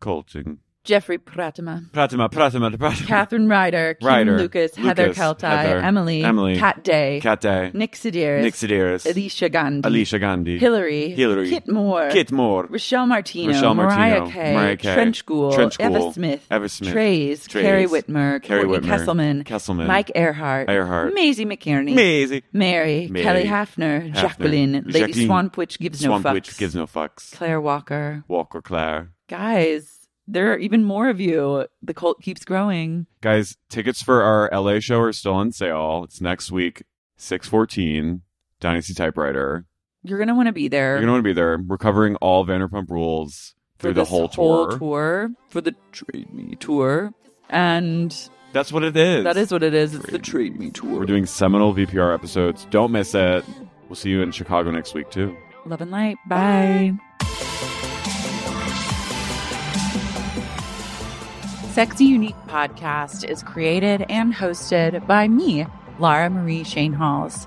Colting. Jeffrey Pratima. Pratima, Pratima, Pratima. Catherine Ryder, Kim Ryder, Lucas, Heather Lucas, Keltai, Heather, Emily, Emily, Kat Day, Cat Day. Nick Sedaris, Nick Sedaris. Alicia Gandhi, Alicia Gandhi. Hillary, Hillary. Kit Moore, Kit Moore. Rochelle Martino, Rochelle Mariah Martino, Kay, Mariah Kay, Trench School, Trench Eva Smith, Eva Smith, Trace, Trace, Carrie Whitmer, Carrie Whitmer, Kesselman, Kesselman, Mike Earhart, Earhart, Maisie McKierney, Maisie, Mary, Mary, Kelly Hafner, Hafner, Jacqueline, Lady Jacqueline, Swanwich gives no Swanwich fucks, gives no fucks. Claire Walker. Walker Claire. Guys, there are even more of you. The cult keeps growing. Guys, tickets for our LA show are still on sale. It's next week, 614, Dynasty Typewriter. You're gonna want to be there. You're going to want to be there. We're covering all Vanderpump rules for through the whole whole tour. tour for the Trade Me tour, and That's what it is. that is what it is. It's the Trade Me tour. We're doing seminal VPR episodes. Don't miss it. We'll see you in Chicago next week, too. Love and light. Bye. Sexy Unique podcast is created and hosted by me, Lara Marie Schoenhals.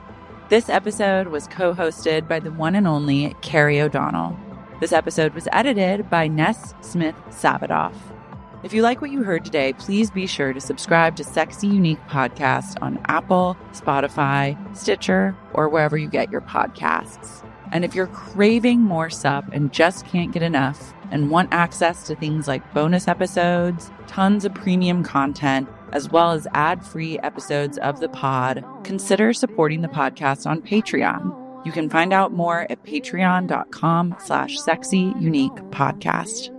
This episode was co hosted by the one and only Carey O'Donnell. This episode was edited by Ness Smith Savadoff. If you like what you heard today, please be sure to subscribe to Sexy Unique Podcast on Apple, Spotify, Stitcher, or wherever you get your podcasts. And if you're craving more sup and just can't get enough and want access to things like bonus episodes, tons of premium content, as well as ad-free episodes of the pod, consider supporting the podcast on Patreon. You can find out more at patreon.com slash sexy unique podcast.